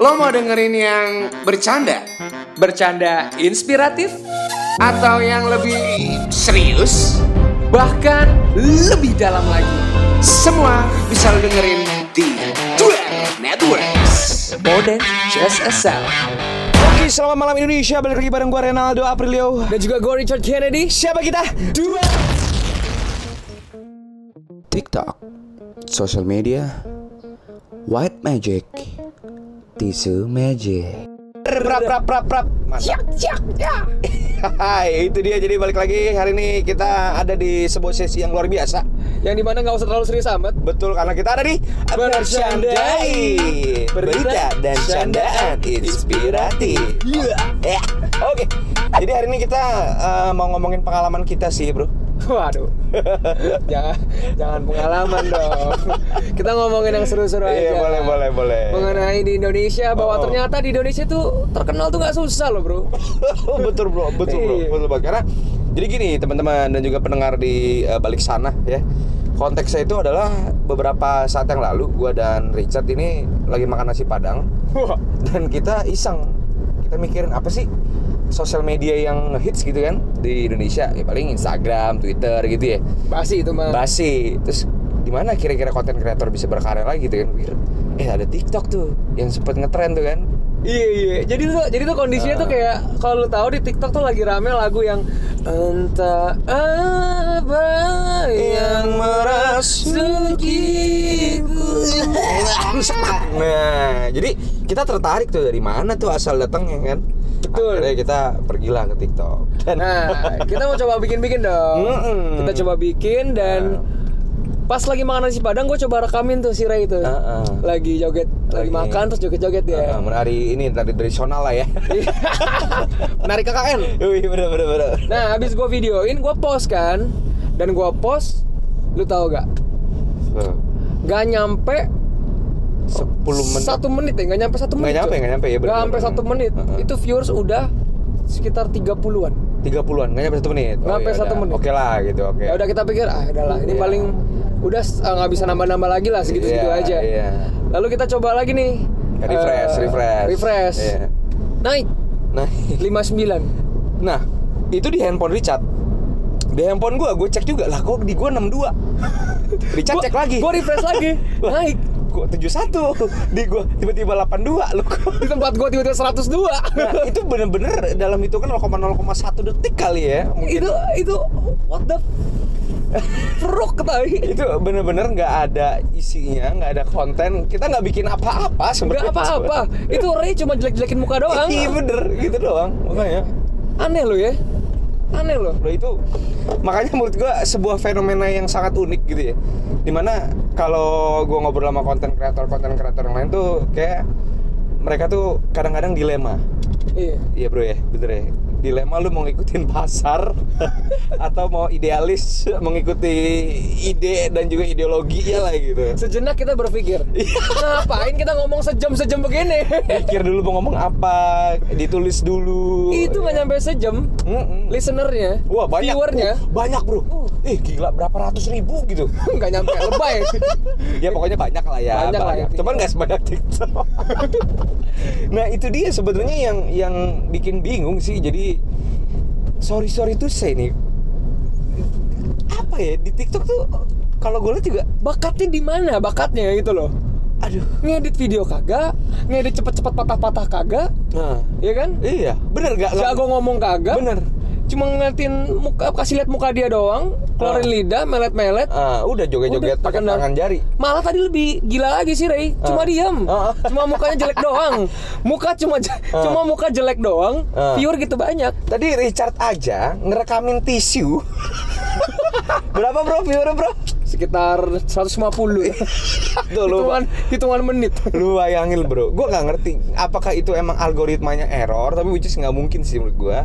Lo mau dengerin yang bercanda? Bercanda inspiratif, Atau yang lebih serius? bahkan lebih dalam lagi. Semua bisa lo dengerin di Dua Networks More than just a sound. Oke, selamat malam Indonesia. Balik lagi bareng gue Renaldo Aprilio. Dan juga gue Richard Kennedy. Siapa kita? Dua. TikTok, social media, white magic, tisu magic. Prap prap prap prap. Siap siap ya. Hai, itu dia jadi balik lagi hari ini kita ada di sebuah sesi yang luar biasa. Yang di mana nggak usah terlalu serius amat. Betul karena kita ada di Bercandai Berita dan candaan inspiratif Ya, Oke Jadi hari ini kita eh, mau ngomongin pengalaman kita sih bro Waduh. jangan jangan pengalaman dong. Kita ngomongin yang seru-seru aja. Iya boleh boleh boleh Mengenai di Indonesia bahwa Oh. ternyata di Indonesia tuh terkenal tuh nggak susah loh bro. betul bro, betul bro, Iya. betul bro. Karena jadi gini teman-teman dan juga pendengar di eh, balik sana ya. Konteksnya itu adalah beberapa saat yang lalu gua dan Richard ini lagi makan nasi padang dan kita iseng kita mikirin apa sih sosial media yang hits gitu kan di Indonesia ya paling Instagram, Twitter gitu ya. Basi itu mah. Basi. Terus di mana kira-kira konten kreator bisa berkarya lagi gitu kan? Eh ada TikTok tuh yang sempet ngetren tuh kan. Iya iya. Jadi tuh jadi tuh kondisinya tuh Ah. kayak kalau lu tahu di TikTok tuh lagi rame lagu yang entah apa yang merasukiku. Nah, jadi kita tertarik tuh dari mana tuh asal datangnya kan? Betul. Akhirnya kita pergilah ke TikTok. Dan Nah, kita mau coba bikin-bikin dong. Mm-mm. Kita coba bikin dan pas lagi makan nasi padang gue coba rekamin tuh si Ray itu. Heeh. Lagi joget, lagi, Lagi- makan terus joget-joget ya. Ah, menari ini tadi tradisional lah ya. Menarik KKN. Wih, bener bener bener. Nah, habis gue videoin, gue post kan. Dan gue post, lu tahu gak? Gak nyampe 10 menit. satu menit ya, gak nyampe satu Nggak menit. nyampe, Cok. nggak nyampe, ya, Nggak nyampe satu menit. Itu viewers udah sekitar 30-an. 30-an, nggak nyampe satu menit. Nggak nyampe ya satu menit. Oke lah gitu, oke. Ya udah kita pikir, ah udahlah ini Iya. paling udah eh, nggak bisa nambah-nambah lagi lah segitu-segitu Iya, aja. iya. Lalu kita coba lagi nih. Refresh, eh, refresh. Refresh. Iya. Naik Nah, 59. nah, itu di handphone Richard. Di handphone gua, gue cek juga lah kok di gua 62. Richard Gua- cek lagi. Gua refresh lagi. Naik. Kok 71 di gua tiba-tiba 82 lu. Di tempat gua tiba-tiba 102. Nah, itu bener-bener dalam hitungan 0,0,1 detik kali ya. Mungkin. itu itu what the Fruk tai. itu bener-bener nggak ada isinya, nggak ada konten. Kita nggak bikin apa-apa sebenarnya. apa-apa. Itu Ray cuma jelek-jelekin muka doang. Iya bener, gitu doang. Makanya. Aneh lo ya. Aneh loh. Loh itu makanya menurut gua sebuah fenomena yang sangat unik gitu ya. Di mana kalau gua ngobrol sama konten kreator konten kreator yang lain tuh kayak mereka tuh kadang-kadang dilema. Iya. Iya bro ya, bener ya. Dilema lu mau ngikutin pasar atau mau idealis mengikuti ide dan juga ideologinya lah gitu. Sejenak kita berpikir, ngapain kita ngomong sejam-sejam begini? Pikir dulu mau ngomong apa, ditulis dulu. itu nggak nyampe sejam. Mm-mm. Listenernya, Wah banyak viewernya, Oh, banyak bro. Eh gila berapa ratus ribu gitu. nggak nyampe lebay. ya pokoknya banyak lah ya. Banyak lah intinya. Cuman nggak sebanyak TikTok. nah itu dia sebenarnya yang yang bikin bingung sih. Jadi sorry sorry tuh saya nih apa ya di TikTok tuh kalau gue lihat juga Bakatnya di mana? Bakatnya gitu loh. aduh Ngedit video kagak, ngedit cepet-cepet patah-patah kagak, nah ya kan? iya bener gak Jago ngomong kagak. bener Cuma ngeliatin muka, kasih lihat muka dia doang, keluarin Ah. lidah, melet-melet. ah udah joget-joget Udah, pakai tangan jari Malah tadi lebih gila lagi sih Ray, cuma Ah. diam, Ah. cuma mukanya jelek doang, muka cuma Ah. cuma muka jelek doang, Ah. viewer gitu banyak. Tadi Richard aja ngerekamin tisu. Berapa bro viewer bro? sekitar 150 Tuh lu, hitungan hitungan menit lu bayangin bro. Gue nggak ngerti apakah itu emang algoritmanya error, tapi which is nggak mungkin sih menurut gue.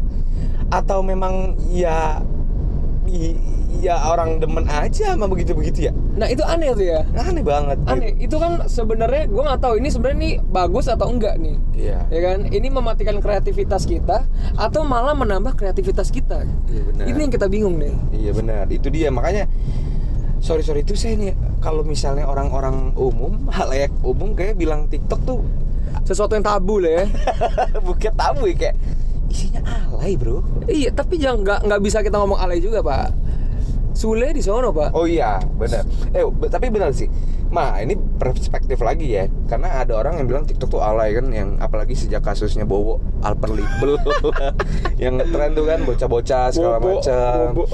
Atau memang ya ya orang demen aja sama begitu-begitu ya. nah itu aneh tuh ya Aneh banget. aneh itu kan sebenarnya gue nggak tahu ini sebenarnya nih bagus atau enggak nih Iya. ya kan ini mematikan kreativitas kita atau malah menambah kreativitas kita Iya, benar. ini yang kita bingung nih Iya benar, itu dia makanya sorry sorry itu saya nih kalau misalnya orang-orang umum halayak umum kayak bilang TikTok tuh sesuatu yang tabu lah ya. Bukan tabu ya kayak isinya alay, Bro. iya, tapi jangan nggak nggak bisa kita ngomong alay juga, Pak. Sule di sono, Pak. Oh iya, benar. Eh, tapi benar sih. Mah, ini perspektif lagi ya. Karena ada orang yang bilang TikTok tuh alay kan yang apalagi sejak kasusnya Bowo Alper Libel yang tren tuh kan bocah-bocah segala macam.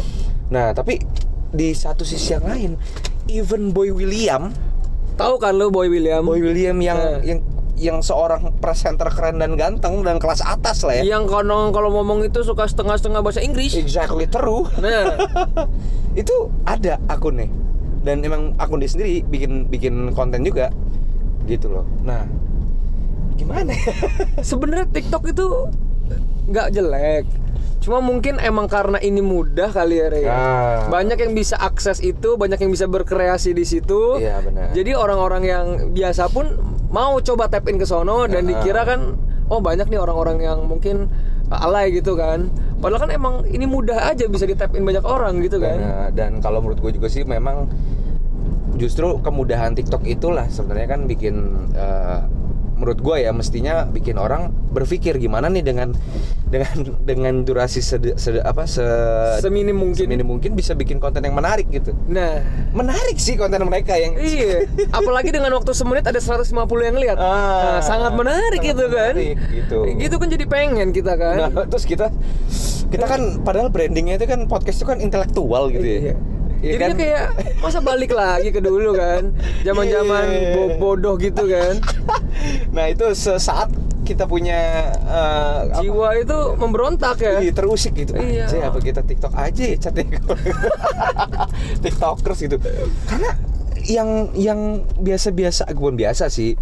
Nah, tapi di satu sisi yang lain, even Boy William, Tahu kan lo Boy William? Boy William yang Eh. yang yang seorang presenter keren dan ganteng dan kelas atas lah ya. Yang konon kalau ngomong itu suka setengah-setengah bahasa Inggris. Exactly true. Nah, itu ada akunnya dan emang akun dia sendiri bikin bikin konten juga gitu loh nah gimana ya? sebenarnya TikTok itu nggak jelek. Cuma mungkin emang karena ini mudah kali ya, Rey. Ah. Banyak yang bisa akses itu, banyak yang bisa berkreasi di situ. Iya, benar. Jadi orang-orang yang biasa pun mau coba tap in ke sono dan dikira kan oh banyak nih orang-orang yang mungkin uh, alay gitu kan. Padahal kan emang ini mudah aja bisa di tap in banyak orang gitu dan, kan. eh, dan kalau menurut gue juga sih memang justru kemudahan TikTok itulah sebenarnya kan bikin eh, menurut gue ya mestinya bikin orang berpikir gimana nih dengan dengan dengan durasi sede, sede- apa se Seminim mungkin. seminim mungkin bisa bikin konten yang menarik gitu Nah, menarik sih konten mereka yang iya. Apalagi dengan waktu semenit ada 150 yang lihat. Ah, Nah, sangat menarik sangat gitu kan. menarik, gitu. Gitu kan jadi pengen kita kan. Nah, terus kita kita kan padahal brandingnya itu kan podcast itu kan intelektual gitu ya. Iya. Iya Jadinya kan? kayak masa balik lagi ke dulu kan. Zaman-zaman Iya. bo- bodoh gitu kan. nah, itu sesaat kita punya apa? Jiwa itu memberontak ya. Ih, terusik gitu. Iya. Anjay, apa kita TikTok aja ya chatnya TikTokers gitu. Karena yang yang biasa-biasa gue biasa sih.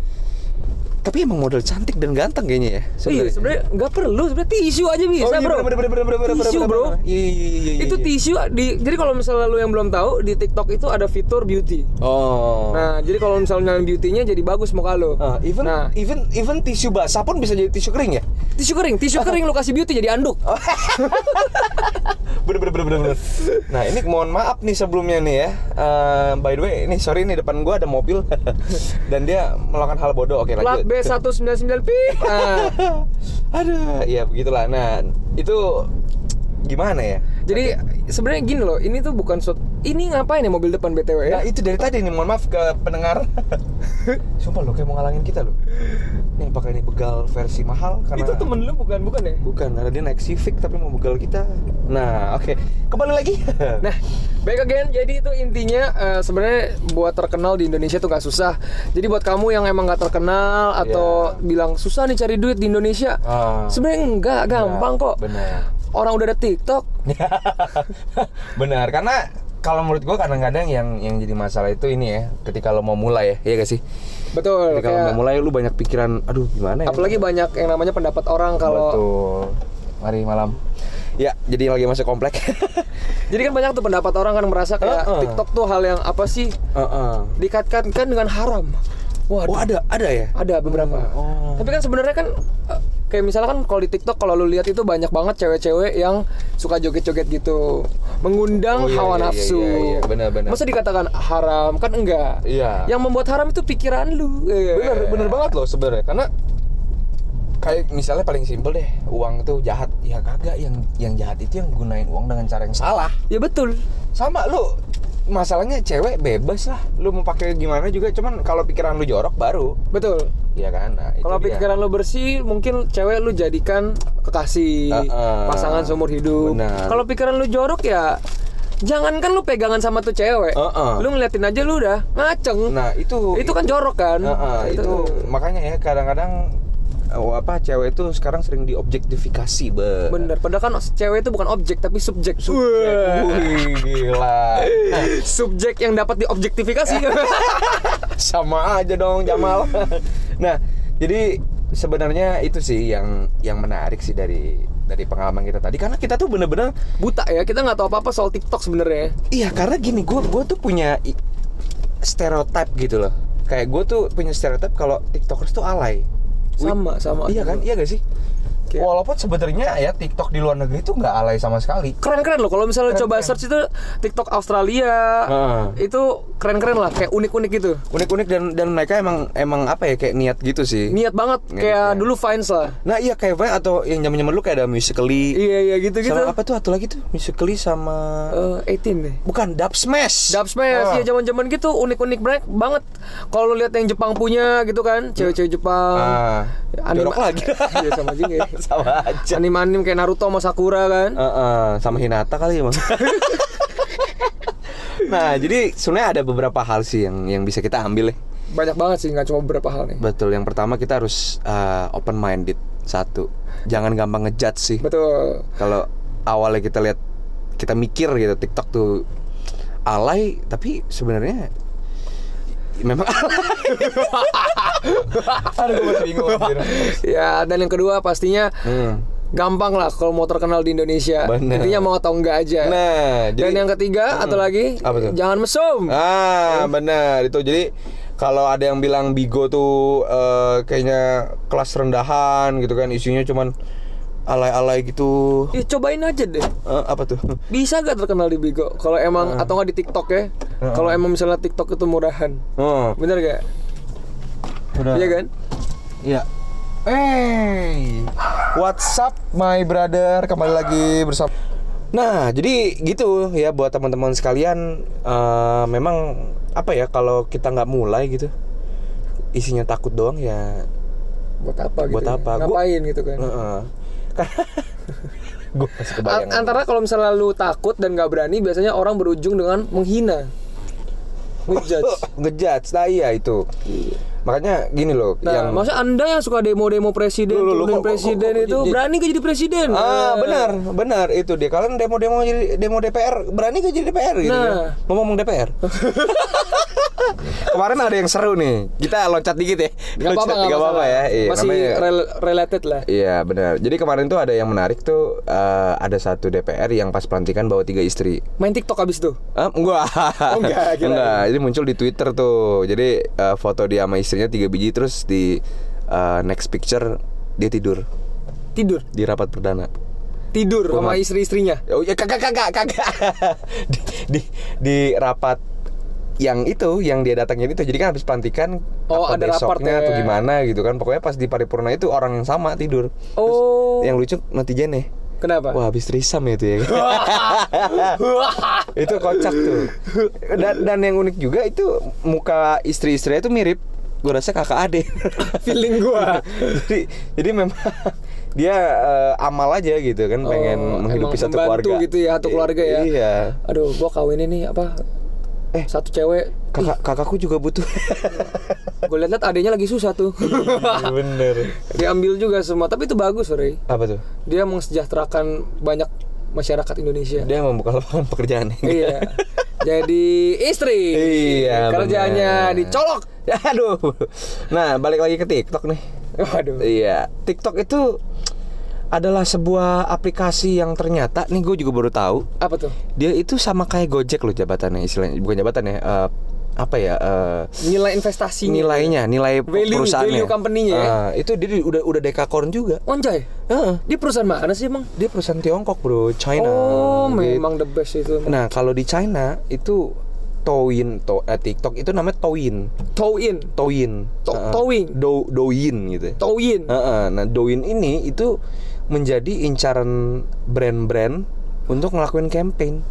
Tapi emang model cantik dan ganteng kayaknya ya. Iya, sebenarnya nggak perlu, sebenarnya tisu aja bisa, Oh, iya, bro. bener, bener, bener, bener, bener, tisu, bener, bro. bener. Iya, iya, iya, iya, Itu iya. tisu di jadi kalau misalnya lu yang belum tahu di TikTok itu ada fitur beauty. Oh. Nah, jadi kalau misalnya nyalain beauty-nya jadi bagus muka lu. Ah, even nah, even even tisu basah pun bisa jadi tisu kering ya? tisu kering, tisu kering lu kasih beauty jadi anduk. Oh. Bener bener bener bener. bener. Nah ini mohon maaf nih sebelumnya nih ya. Eh, by the way, ini sorry nih depan gua ada mobil dan dia melakukan hal bodoh. Oke lanjut. B199 pip. Nah, Aduh, ya begitulah. Nah itu gimana ya? jadi sebenarnya gini loh, ini tuh bukan suatu ini ngapain ya mobil depan BTW ya? Nah itu dari tadi nih mohon maaf ke pendengar. Sumpah lo kayak mau ngalangin kita lo. Nih pakai ini begal versi mahal karena Itu temen lu bukan bukan ya? Bukan, karena dia naik Civic tapi mau begal kita. Nah, oke. Kembali lagi. Nah, back again. Jadi itu intinya eh, sebenarnya buat terkenal di Indonesia tuh gak susah. Jadi buat kamu yang emang gak terkenal atau Ya. bilang susah nih cari duit di Indonesia, Ah. sebenarnya enggak, gampang kok. Benar. Orang udah ada TikTok, Benar, karena kalau menurut gua kadang-kadang yang yang jadi masalah itu ini ya, ketika lo mau mulai ya, iya gak sih? betul. Ketika lo kayak- mau mulai lu banyak pikiran, aduh gimana ya? apalagi banyak yang namanya pendapat orang kalau. Betul. Mari malam. Ya, jadi lagi masuk komplek. Jadi kan banyak tuh pendapat orang kan merasa kayak Heeh. TikTok tuh hal yang apa sih Heeh. dikaitkan dengan haram. Wah, Oh, ada, ada ya? ada beberapa. Oh. Tapi kan sebenarnya kan eh, kayak misalnya kan kalau di TikTok kalau lu lihat itu banyak banget cewek-cewek yang suka joget-joget gitu, mengundang Oh, iya, hawa iya, nafsu. iya, iya, benar-benar. Masa dikatakan haram? Kan enggak. Iya. Yang membuat haram itu pikiran lu. Iya. bener bener banget loh sebenarnya karena kayak misalnya paling simpel deh uang tuh jahat ya kagak yang yang jahat itu yang gunain uang dengan cara yang salah Ya betul. sama lu masalahnya cewek bebas lah lu mau pakai gimana juga cuman kalau pikiran lu jorok baru Betul. ya kan nah, itu Kalau pikiran lu bersih, mungkin cewek lu jadikan kekasih, Heeh. pasangan seumur hidup. Kalau pikiran lu jorok ya Jangankan lu pegangan sama tuh cewek, Heeh. lu ngeliatin aja lu udah ngaceng. nah itu itu kan jorok kan? Heeh, itu makanya ya kadang-kadang oh, apa cewek itu sekarang sering diobjektifikasi be bener. Padahal kan cewek itu bukan objek tapi subjek. Subjek. Wih, gila subjek yang dapat diobjektifikasi. sama aja dong Jamal. nah, jadi sebenarnya itu sih yang yang menarik sih dari dari pengalaman kita tadi karena kita tuh bener-bener Buta ya, kita nggak tahu apa-apa soal TikTok sebenarnya. iya karena gini gue gue tuh punya stereotip gitu loh kayak gue tuh punya stereotip kalau tiktokers tuh alay Sama, sama. iya kan iya gak sih Kayak- walaupun sebenarnya ya TikTok di luar negeri itu nggak alay sama sekali. Keren-keren loh kalau misalnya coba search itu TikTok Australia. Heeh. Itu keren-keren lah, kayak unik-unik gitu. Unik-unik dan dan mereka emang emang apa ya kayak niat gitu sih. Niat banget Niat, kayak ya. dulu Vines lah. Nah iya kayak Vine atau yang zaman-zaman lu kayak ada musically. Iya iya gitu-gitu. Sama apa tuh atau lagi tuh musically sama Eh, 18 deh. bukan Dub Smash. Dub Smash, Ah. ya zaman-zaman gitu unik-unik banget- banget. Kalau lu lihat yang Jepang punya gitu kan, cewek-cewek Jepang. Ah, jorok lagi. Iya sama juga. ya. sama aja. Anim-anim kayak Naruto sama Sakura kan. Heeh, sama Hinata kali ya, nah, jadi sebenarnya ada beberapa hal sih yang yang bisa kita ambil ya. Banyak banget sih, nggak cuma beberapa hal nih. Betul, yang pertama kita harus open minded satu. Jangan gampang ngejudge sih. Betul. Kalau awalnya kita lihat kita mikir gitu TikTok tuh alay, tapi sebenarnya memang. Aduh, gue masih bingung. Ya, dan yang kedua pastinya Hmm. gampang lah kalau mau terkenal di Indonesia. Bener. Intinya mau atau enggak aja. Nah, dan jadi yang ketiga atau lagi Apa tuh? jangan mesum. Ah, benar itu. Jadi kalau ada yang bilang Bigo tuh eh, kayaknya kelas rendahan gitu kan, isinya cuman alay-alay gitu. Ya cobain aja deh. Eh, apa tuh? Bisa gak terkenal di Bigo? Kalau emang atau nggak di TikTok ya? Kalau emang misalnya TikTok itu murahan, Oh, bener gak? udah. Iya kan? Iya. Hey, what's up, my brother? Kembali lagi bersama. Nah, jadi gitu ya buat teman-teman sekalian. eh, memang apa ya kalau kita nggak mulai gitu, isinya takut doang ya. Buat apa gitu? Buat ya? apa? Gua- Ngapain gitu kan? Heeh. gue masih A- kebayang. antara kalau misalnya lu takut dan gak berani, biasanya orang berujung dengan menghina, ngejudge. ngejudge, nah iya itu. Makanya gini loh, Nah, yang maksudnya anda yang suka demo-demo presiden, Loh, loh, loh, turunin kok- kok- presiden kok- kok itu jadi- berani gak jadi presiden? Ah Nah. benar benar itu dia kalian demo demo jadi demo DPR berani gak jadi DPR gitu Nah. kan? ngomong DPR kemarin ada yang seru nih kita loncat dikit ya Gak apa-apa, gak ya iya, Masih namanya- rel- related lah. Iya benar. Jadi kemarin tuh ada yang menarik tuh eh, ada satu DPR yang pas pelantikan bawa tiga istri. Main TikTok abis tuh. Ah, enggak. Oh, enggak, enggak. Jadi muncul di Twitter tuh. Jadi eh, foto dia sama istrinya tiga biji terus di eh, next picture dia tidur Tidur. di rapat perdana. Tidur sama istri-istrinya. Oh ya kagak kagak kagak. di, di di rapat yang itu yang dia datangin itu jadi kan habis pelantikan Oh, apa ada besoknya ya. atau gimana gitu kan pokoknya pas di paripurna itu orang yang sama tidur Terus Oh. yang lucu netizennya Kenapa? Wah habis trisam ya itu ya Itu kocak tuh dan, dan yang unik juga itu Muka istri-istrinya itu mirip Gue rasa kakak ade Feeling gua. Jadi jadi memang Dia eh, amal aja gitu kan Pengen Oh, menghidupi satu keluarga gitu ya, satu keluarga ya. Iya Aduh, gua kawin ini apa? Eh. satu cewek. Kakak, kakakku juga butuh Gue liat-liat adanya lagi susah tuh. Bener Diambil juga semua, tapi itu bagus, Rey. Apa tuh? Dia mensejahterakan banyak masyarakat Indonesia. Dia membuka lapangan pekerjaan iya. Jadi istri. Iya, Kerjanya bener. dicolok. Aduh Nah balik lagi ke TikTok nih Waduh. Iya, TikTok itu adalah sebuah aplikasi yang ternyata nih gue juga baru tahu Apa tuh? dia itu sama kayak Gojek loh jabatannya istilahnya bukan jabatan ya eh, apa ya eh, Nilai investasinya. nilainya nilai Value- perusahaannya value company-nya ya? Ah, itu dia di- udah udah dekakorn juga Onjay. Heeh. Dia perusahaan mana sih emang? dia perusahaan Tiongkok bro China Oh, gitu. memang the best itu. nah kalau di China itu Douyin to, eh, TikTok itu namanya Douyin Towin. Douyin To- Heeh. Douyin. Do Douyin gitu Towin. Heeh, nah Douyin ini itu menjadi incaran brand-brand untuk ngelakuin campaign.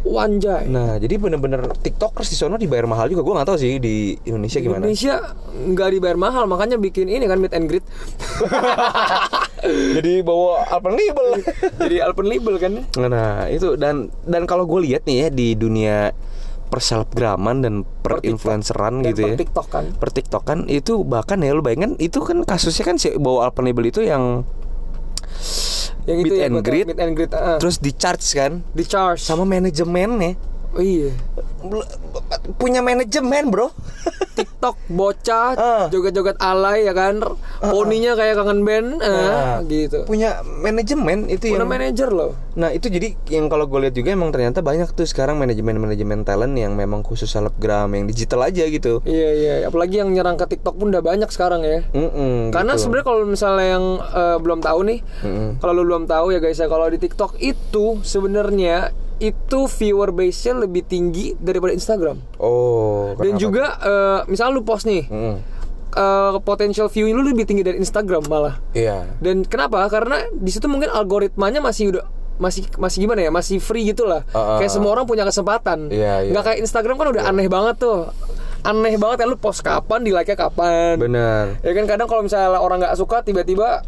Wanjay. Nah, jadi bener-bener tiktokers di sana dibayar mahal juga. Gue nggak tahu sih di Indonesia gimana. Indonesia nggak dibayar mahal makanya bikin ini kan meet and greet. jadi bawa Alpenlabel. Jadi Alpenlabel kan. nah, itu dan dan kalau gue lihat nih ya di dunia perselebgraman dan Per gitu ya. per TikTok kan. Per TikTok kan itu bahkan ya lu bayangkan itu kan kasusnya kan si bawa Alpenlabel itu yang Yang itu Meet ya and greet. meet and greet. ah. terus di charge kan di charge. sama manajemennya Oh iya. punya manajemen, Bro. TikTok bocah Ah. joget-joget alay ya kan poninya kayak kangen band eh, Nah, gitu Punya manajemen itu udah yang manajer loh Nah itu jadi yang kalau gue lihat juga emang ternyata banyak tuh sekarang manajemen-manajemen talent yang memang khusus selebgram yang digital aja gitu. iya iya apalagi yang nyerang ke TikTok pun udah banyak sekarang ya Mm-mm, Karena gitu. sebenarnya kalau misalnya yang eh, belum tahu nih, kalau lu belum tahu ya guys ya, kalau di TikTok itu sebenarnya itu viewer base-nya lebih tinggi daripada Instagram. oh Dan kenapa? juga eh, misalnya lu post nih, Mm-mm. eh, potential view lu lebih tinggi dari Instagram malah. Iya. Dan kenapa? Karena di situ mungkin algoritmanya masih udah masih masih gimana ya? Masih free gitu lah. Uh, uh, kayak uh. semua orang punya kesempatan. Iya, iya. Nggak kayak Instagram kan udah aneh banget tuh. Aneh banget ya lu post kapan, di like-nya kapan. Benar. Ya kan kadang kalau misalnya orang nggak suka tiba-tiba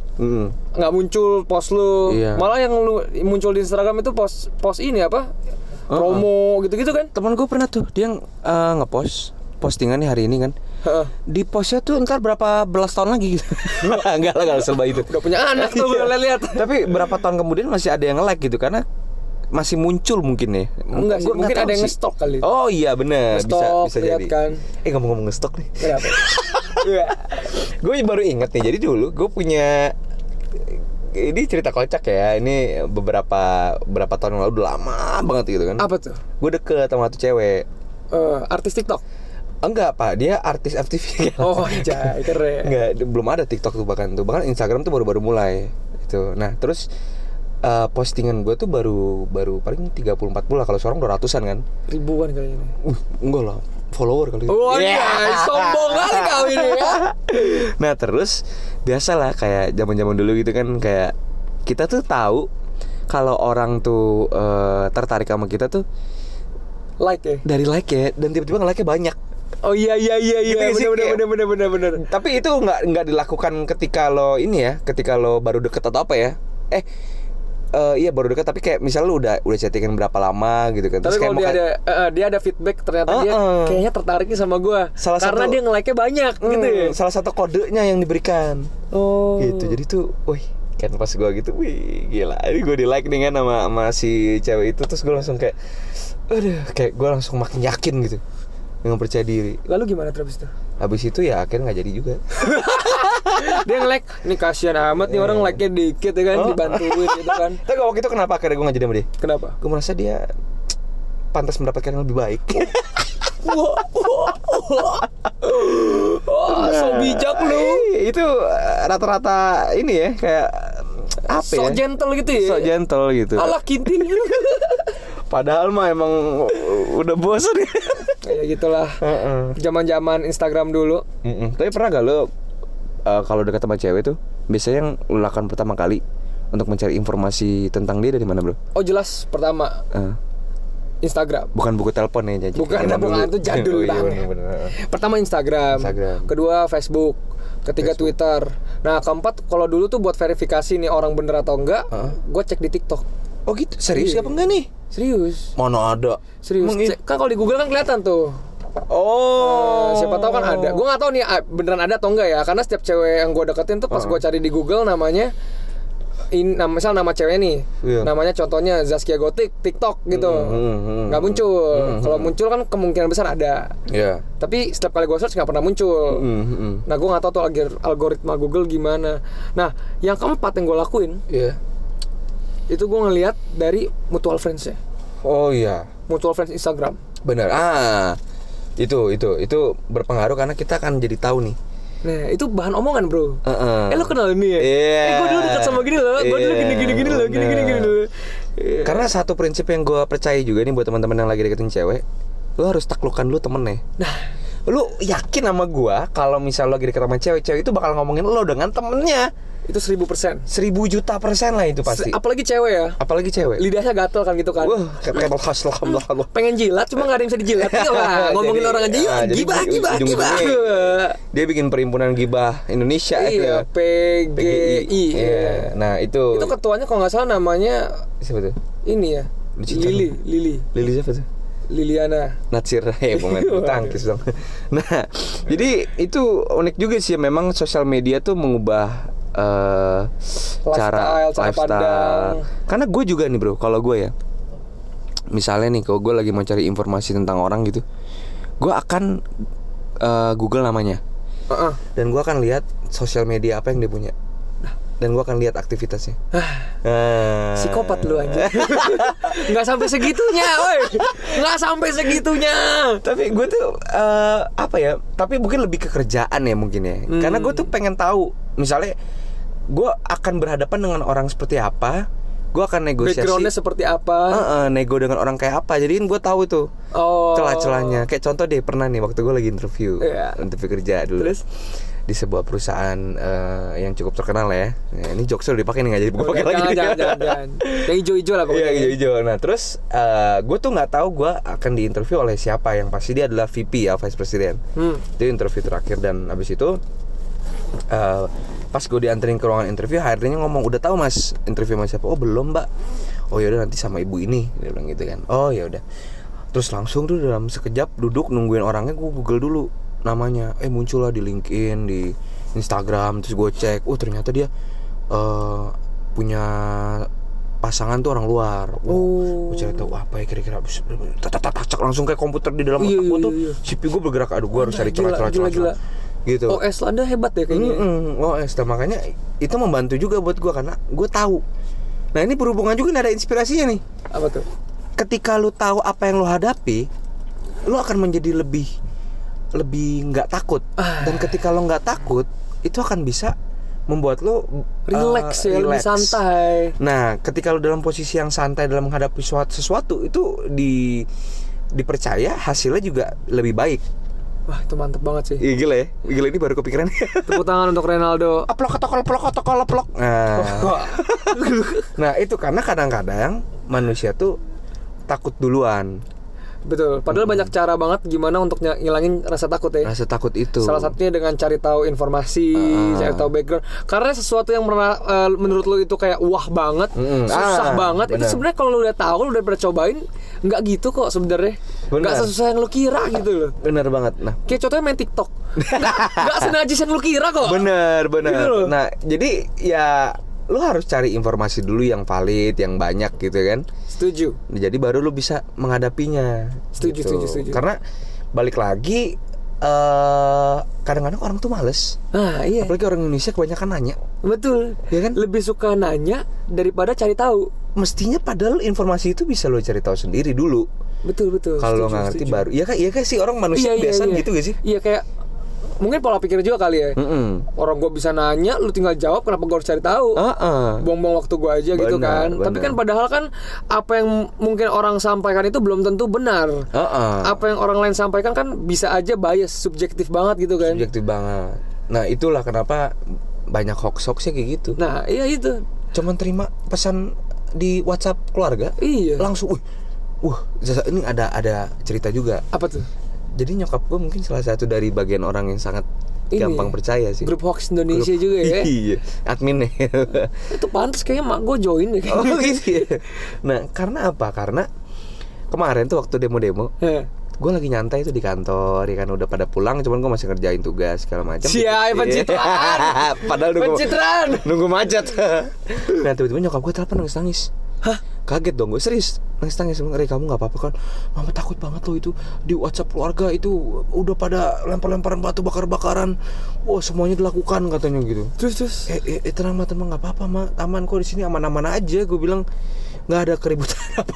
Nggak muncul post lu. Iya. Malah yang lu muncul di Instagram itu post post ini apa? Promo gitu-gitu kan. Temen gue pernah tuh dia uh, ngepost postingan nih hari ini kan. Heeh. Di postnya tuh ntar berapa belas tahun lagi gitu. enggak lah, enggak serba itu. Udah punya anak tuh Iya. gue lihat. Tapi berapa tahun kemudian masih ada yang like gitu karena masih muncul mungkin ya. Enggak sih, mungkin ada yang sih. nge-stalk kali. Oh iya bener bisa bisa jadi. kan. Eh ngomong-ngomong ngestok nih. Iya. gue baru inget nih jadi dulu gue punya ini cerita kocak ya. Ini beberapa beberapa tahun yang lalu udah lama banget gitu kan. Apa tuh? gue deket sama satu cewek. Eh, artis TikTok. enggak pak. Dia artis FTV Oh, anjay, keren. enggak belum ada TikTok tuh bahkan tuh. Bahkan Instagram tuh baru-baru mulai itu nah terus eh, postingan gue tuh baru baru paling 30 40 lah. Kalau seorang 200-an kan. Ribuan kali ini. uh enggak lah follower kali Wah, Yeah. anjay, sombong kali kau ini ya. nah terus biasalah kayak zaman zaman dulu gitu kan kayak kita tuh tahu kalau orang tuh eh, tertarik sama kita tuh Like ya. dari like ya dan tiba-tiba nge-like banyak Oh iya iya iya iya. Gitu Bener bener bener bener bener bener. tapi itu nggak nggak dilakukan ketika lo ini ya ketika lo baru deket atau apa ya eh eh, iya baru deket tapi kayak misalnya lo udah udah chattingan berapa lama gitu kan Tapi kayak kalau dia ada eh, dia ada feedback ternyata dia Uh-uh. kayaknya tertarik nih sama gua. Salah Karena satu- dia nge-like-nya banyak Hmm, gitu ya. salah satu kodenya yang diberikan Oh. gitu jadi tuh wih kan pas gue gitu wih gila ini gue di like nih kan sama, sama si cewek itu terus gue langsung kayak aduh kayak gue langsung makin yakin gitu dengan percaya diri Lalu gimana terus itu? Habis itu ya akhirnya nggak jadi juga Dia nge-like, nih kasihan amat nih orang like-nya dikit ya kan, Oh. dibantuin gitu kan. tapi waktu itu kenapa akhirnya gue nggak jadi sama dia Kenapa? gue merasa dia pantas mendapatkan yang lebih baik Wah. Wah, so bijak lu. itu eh, rata-rata ini ya kayak apa So ya gentle gitu ya. so gentle gitu Alah kintil. padahal mah emang udah bosan ya Kayak gitulah. Heeh. Zaman-zaman Instagram dulu. Mm-mm. Tapi pernah gak lo uh, kalau dekat sama cewek tuh biasanya yang lo lakukan pertama kali untuk mencari informasi tentang dia dari mana bro? Oh jelas pertama Uh, Instagram. bukan buku telepon ya jadi Bukan, zaman bukan, itu jadul Oh, iya, banget. Pertama Instagram, Instagram. kedua Facebook, ketiga Twitter. Nah keempat kalau dulu tuh buat verifikasi nih orang bener atau enggak, Heeh. gue cek di TikTok. Oh gitu serius Iya. apa enggak nih? Serius, Mana ada? serius. Cek- kan kalau di Google kan kelihatan tuh. Oh. Nah, siapa tahu kan ada. Gue nggak tahu nih ah, beneran ada atau enggak ya, karena setiap cewek yang gue deketin tuh pas gue cari di Google namanya in nama misal nama cewek nih Iya. namanya contohnya Zaskia Gotik TikTok gitu hmm, hmm, nggak muncul kalau muncul kan kemungkinan besar ada Ya. tapi setiap kali gue search nggak pernah muncul Hmm, hmm. Nah gue nggak tahu tuh algor- algoritma Google gimana. Nah yang keempat yang gue lakuin Iya. Itu gue ngelihat dari mutual friends ya, Oh iya. mutual friends Instagram. Benar. Ah. Itu itu itu berpengaruh karena kita akan jadi tahu nih. Nah itu bahan omongan bro. Heeh. Eh lo kenal ini ya? Iya. Eh gue dulu dekat sama gini loh, gue dulu gini gini gini loh, gini gini gini loh. Iya. Karena satu prinsip yang gue percaya juga nih buat teman-teman yang lagi deketin cewek, lu harus taklukkan dulu temennya. Nah Lu yakin sama gue kalau misal lo lagi deket sama cewek, cewek itu bakal ngomongin lo dengan temennya. itu seribu persen. Seribu juta persen lah itu pasti. Apalagi cewek ya, Apalagi cewek. lidahnya gatel kan gitu kan. Wah, kayak khas lah Allah. Pengen jilat cuma gak ada yang bisa dijilat Iya lah Ngomongin Jadi- orang aja yuk ah, jadi Gibah ujung- gibah gibah Dia bikin perhimpunan gibah Indonesia itu. Iya PGI Iya. Nah, itu Itu ketuanya kalau nggak salah namanya siapa tuh? Ini ya Lili Lili Lili siapa tuh? Liliana Natsir ya pemain bulu tangkis dong. Nah, jadi itu unik juga sih memang sosial media tuh mengubah eh, cara Lifestyle, pandang. Karena gue juga nih bro, kalau gue ya, misalnya nih kalau gue lagi mau cari informasi tentang orang gitu gue akan eh, Google namanya Heeh. dan gue akan lihat sosial media apa yang dia punya dan gue akan lihat aktivitasnya Ah. Psikopat lu aja. Nggak sampai segitunya, woi. Nggak sampai segitunya. tapi gue tuh eh, apa ya tapi mungkin lebih ke kerjaan ya mungkin ya karena gue tuh pengen tahu misalnya gue akan berhadapan dengan orang seperti apa gue akan negosiasi Backgroundnya seperti apa? Heeh, nego dengan orang kayak apa jadiin gue tahu tuh Oh. celah-celahnya kayak contoh deh pernah nih waktu gue lagi interview Iya. interview kerja dulu Terus? Di sebuah perusahaan eh, yang cukup terkenal ya Nah, ini jokes udah dipakai nih nggak jadi gue pakai jangan, lagi jangan, jangan, jangan. Yang hijau-hijau lah Iya pokoknya. hijau-hijau. Nah terus gue tuh nggak tahu gue akan diinterview oleh siapa yang pasti dia adalah VP ya Vice President. Hmm. Itu interview terakhir dan abis itu eh, pas gue dianterin ke ruangan interview, HRD-nya ngomong udah tahu mas interview sama siapa? Oh belum mbak. Oh yaudah nanti sama ibu ini dia bilang gitu kan. Oh ya udah. Terus langsung tuh dalam sekejap duduk nungguin orangnya gue google dulu namanya. Eh muncul lah di LinkedIn, di Instagram. Terus gue cek, oh ternyata dia eh, punya pasangan tuh orang luar. Wah, Oh. Gue cari tahu apa ya kira-kira tak, langsung kayak komputer di dalam Iya, otak gue iya, tuh iya. CPU gue bergerak aduh gue harus cari celah-celah gitu. OS lo Anda hebat ya kayaknya. Oh, es, nah, makanya itu membantu juga buat gue karena gue tahu. Nah ini berhubungan juga nih, ada inspirasinya nih. Apa tuh? Ketika lu tahu apa yang lu hadapi, lu akan menjadi lebih lebih nggak takut. Ah. Dan ketika lu nggak takut, itu akan bisa membuat uh, Relax ya, lebih relax. santai. Nah, ketika lu dalam posisi yang santai dalam menghadapi suatu sesuatu itu di dipercaya hasilnya juga lebih baik. Wah, itu mantep banget sih. Iya gila ya, gila ini baru kepikiran. Tepuk tangan untuk Ronaldo. Aplok atau kolok atau kolok Nah, nah itu karena kadang-kadang manusia tuh takut duluan. Betul. Padahal banyak cara banget gimana untuk ngilangin rasa takut ya. Rasa takut itu. Salah satunya dengan cari tahu informasi, Ah. cari tahu background. Karena sesuatu yang pernah eh, menurut lu itu kayak wah banget, Mm-mm. susah Ah, banget. Itu benar. sebenarnya kalau lu udah tahu, lu udah pernah cobain, nggak gitu kok sebenarnya. Benar. Nggak sesusah yang lu kira gitu loh. Bener banget. Nah, Kayak contohnya main TikTok. Nggak senajis yang lu kira kok. bener bener. Gitu loh. Nah, jadi ya lu harus cari informasi dulu yang valid, yang banyak gitu kan. Setuju. Jadi baru lu bisa menghadapinya. Setuju, setuju, setuju. Karena balik lagi eh kadang-kadang orang tuh males. Nah, iya. Apalagi orang Indonesia kebanyakan nanya. Betul. Iya kan? Lebih suka nanya daripada cari tahu. Mestinya padahal informasi itu bisa lo cari tahu sendiri dulu. Betul, betul. Kalau lo nggak ngerti setuju. baru. Iya kan? Iya kan sih orang manusia biasa gitu gak sih? Iya kayak mungkin pola pikir juga kali ya. Mm-mm. Orang gue bisa nanya, lu tinggal jawab. Kenapa gue harus cari tahu? Ah-ah. Buang-buang waktu gue aja gitu Benar, kan. Tapi benar. kan padahal kan apa yang mungkin orang sampaikan itu belum tentu benar. Ah-ah. Apa yang orang lain sampaikan kan bisa aja bias, subjektif banget gitu kan. Subjektif banget. Nah itulah kenapa banyak hoax hoaxnya kayak gitu. Nah, iya itu. Cuman terima pesan di WhatsApp keluarga, Iya. langsung, wih, wah, ini ada ada cerita juga. Apa tuh? Jadi nyokap gue mungkin salah satu dari bagian orang yang sangat Ini, gampang percaya sih. Grup hoax Indonesia Grup- juga ya. Iya, adminnya. itu pantas kayaknya mak gue join deh. oh gitu ya. Nah karena apa? Karena kemarin tuh waktu demo-demo, gue lagi nyantai tuh di kantor, ya kan udah pada pulang, cuman gue masih ngerjain tugas segala macam. Siap, pencitraan. Padahal nunggu, Pencitraan. nunggu macet. nah tiba-tiba nyokap gue telepon nangis nangis. Hah? Kaget dong gue serius nangis nangis Ri kamu nggak apa-apa kan? Mama takut banget loh itu di WhatsApp keluarga itu udah pada lempar-lemparan batu bakar-bakaran. Wah semuanya dilakukan katanya gitu. Terus terus. Eh, eh, eh tenang mah tenang nggak apa-apa mah aman kok di sini aman-aman aja gue bilang nggak ada keributan apa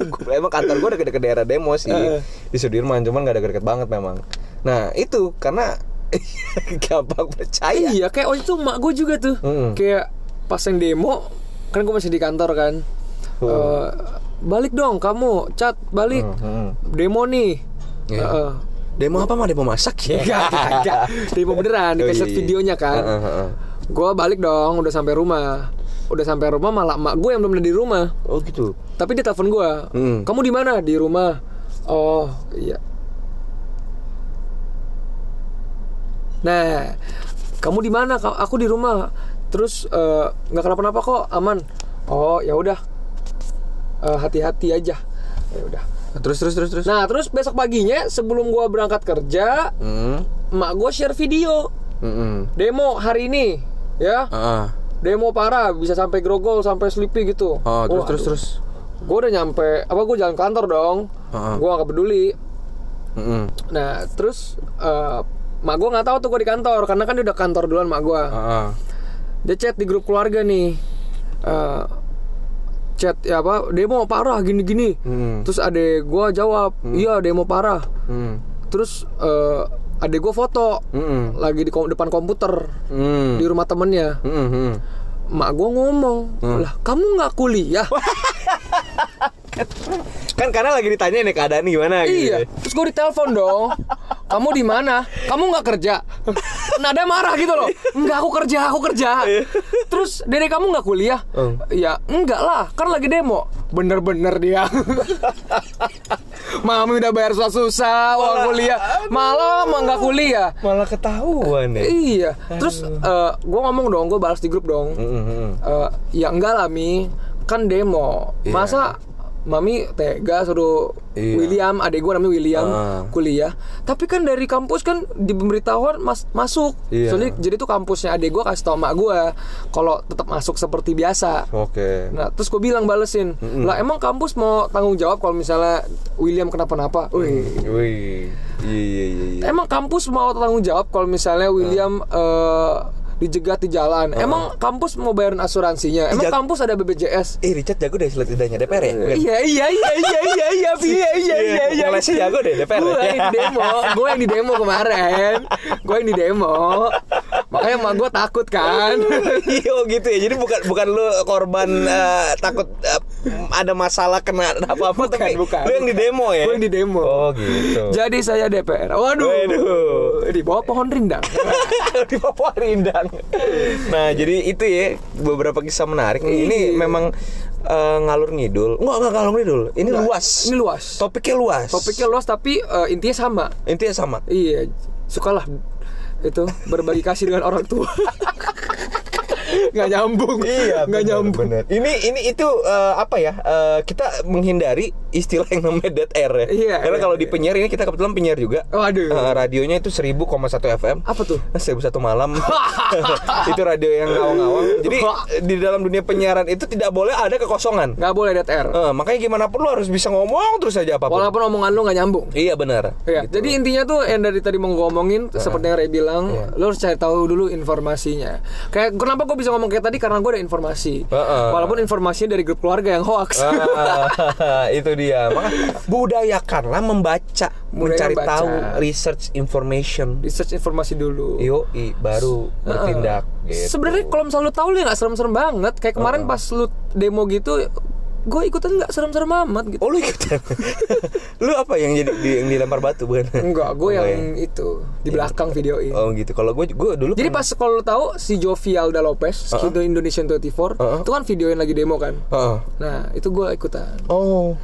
gue emang kantor gue deket-deket daerah demo sih Eh. di Sudirman cuman nggak ada deket banget memang nah itu karena gampang percaya Iya, kayak waktu itu mak gue juga tuh. Mm-mm. Kayak pas yang demo, kan gue masih di kantor kan. Eh, balik dong kamu, cat balik. Mm-mm. Demo nih. Iya. Heeh. demo apa mah demo masak ya Enggak, enggak. Demo beneran, Oh, iya, iya. videonya kan. Heeh, heeh. Gue balik dong, udah sampai rumah. Udah sampai rumah malah mak gue yang belum ada di rumah. oh gitu Tapi dia telepon gue. Mm. Kamu di mana? Di rumah. Oh, iya. Nah, kamu di mana? Aku di rumah. Terus eh, nggak kenapa-napa kok, aman. Oh, ya udah. Eh, hati-hati aja. Ya udah. terus terus terus terus Nah, terus besok paginya sebelum gua berangkat kerja, Hmm. emak gua share video Mm-mm. demo hari ini, ya. Ah. Demo parah, bisa sampai grogol, sampai sleepy gitu. Oh, terus Oh, terus aduh. terus. gue udah nyampe apa gue jalan kantor dong Heeh. gue gak peduli Mm-mm. nah terus eh, mak gue nggak tahu tuh gue di kantor karena kan dia udah kantor duluan mak gue Heeh. dia chat di grup keluarga nih Eh, chat ya apa demo parah gini gini Hmm. terus adek gue jawab iya demo parah Hmm. terus eh, adek gue foto Mm-mm. lagi di kom- depan komputer Hmm. di rumah temennya Mm-mm, mm. mak gue ngomong lah kamu nggak kuliah Kan karena lagi ditanya nih keadaan gimana gitu. iya terus gue ditelepon dong. Kamu di mana? Kamu nggak kerja? Nada marah gitu loh. Enggak aku kerja aku kerja. Terus dede kamu nggak kuliah? Hmm. ya enggak lah. Kan lagi demo. Bener-bener dia. Mami udah bayar susah-susah uang kuliah. malah mah nggak kuliah. Malah ketahuan ya. iya. Terus gue ngomong dong gue balas di grup dong. Eh, ya enggak lah mi. Kan demo. Iya. masa mami tega suruh Iya. William adek gue namanya William Ah. kuliah tapi kan dari kampus kan di pemberitahuan mas masuk Iya. Soalnya jadi tuh kampusnya adek gue kasih tau mak gue kalau tetap masuk seperti biasa Oke. Nah, terus gue bilang balesin, lah emang kampus mau tanggung jawab kalau misalnya William kenapa-napa? Wih, Wih. Iya iya iya. iya. Emang kampus mau tanggung jawab kalau misalnya William eh, dijegat di jalan? Emang kampus mau bayarin asuransinya? Emang Jag- kampus ada BPJS? Eh Richard jago deh silat lidahnya DPR ya? Bukan? Iya iya iya iya iya iya iya iya iya iya. Ngelesnya jago deh DPR. Gue yang di demo, gue yang di demo kemarin, gue yang di demo. Makanya emak gue takut kan. Iya oh gitu ya. Jadi bukan bukan lu korban eh, takut eh, ada masalah kena apa-apa Bukan, tapi bukan. lu yang di demo ya. Gue yang di demo. Oh gitu. Jadi saya DPR. Waduh. Waduh. Di bawah pohon rindang. di Papua Rindang. Nah, jadi itu ya beberapa kisah menarik. Ini Iya. memang eh, ngalur ngidul. Enggak, enggak ngalur ngidul. Ini Enggak, luas. Ini luas. Topiknya luas. Topiknya luas tapi eh, intinya sama. intinya sama. Iya, sukalah itu berbagi kasih dengan orang tua. nggak nyambung. nggak bener, nyambung. bener. Ini ini itu eh, apa ya? eh, kita menghindari istilah yang namanya dead air ya. Iya, Karena iya, kalau di iya. penyiar ini kita kebetulan penyiar juga. Waduh. Eh, radionya itu 1000,1 FM. Apa tuh? seribu satu malam itu radio yang ngawang-ngawang jadi di dalam dunia penyiaran itu tidak boleh ada kekosongan Nggak boleh dead air. Eh, makanya gimana pun lu harus bisa ngomong terus aja apa pun Walaupun omongan lu nggak nyambung. iya benar Iya, Gitu. jadi intinya tuh yang dari tadi mau ngomongin seperti yang Ray bilang, Iya. lo harus cari tahu dulu informasinya. Kayak kenapa gue bisa ngomong kayak tadi karena gue ada informasi. Heeh. Walaupun informasinya dari grup keluarga yang hoax. Ah, itu dia maka budayakanlah membaca mencari baca. tahu research information Research informasi dulu. yo baru bertindak gitu. Sebenarnya kalau misalnya lu tahu lu nggak serem-serem banget. Kayak kemarin pas lu demo gitu, gue ikutan nggak serem-serem amat gitu. oh lu ikutan lu apa yang jadi di- yang dilempar batu bukan Enggak, gue Oh, yang iya. itu di belakang videoin. oh gitu kalau gue gue dulu Jadi pernah- pas kalau lu tahu si Jovialda Lopez, Skido Indonesian 24, Uh-uh. itu kan videoin lagi demo kan. Heeh. Nah, itu gue ikutan. oh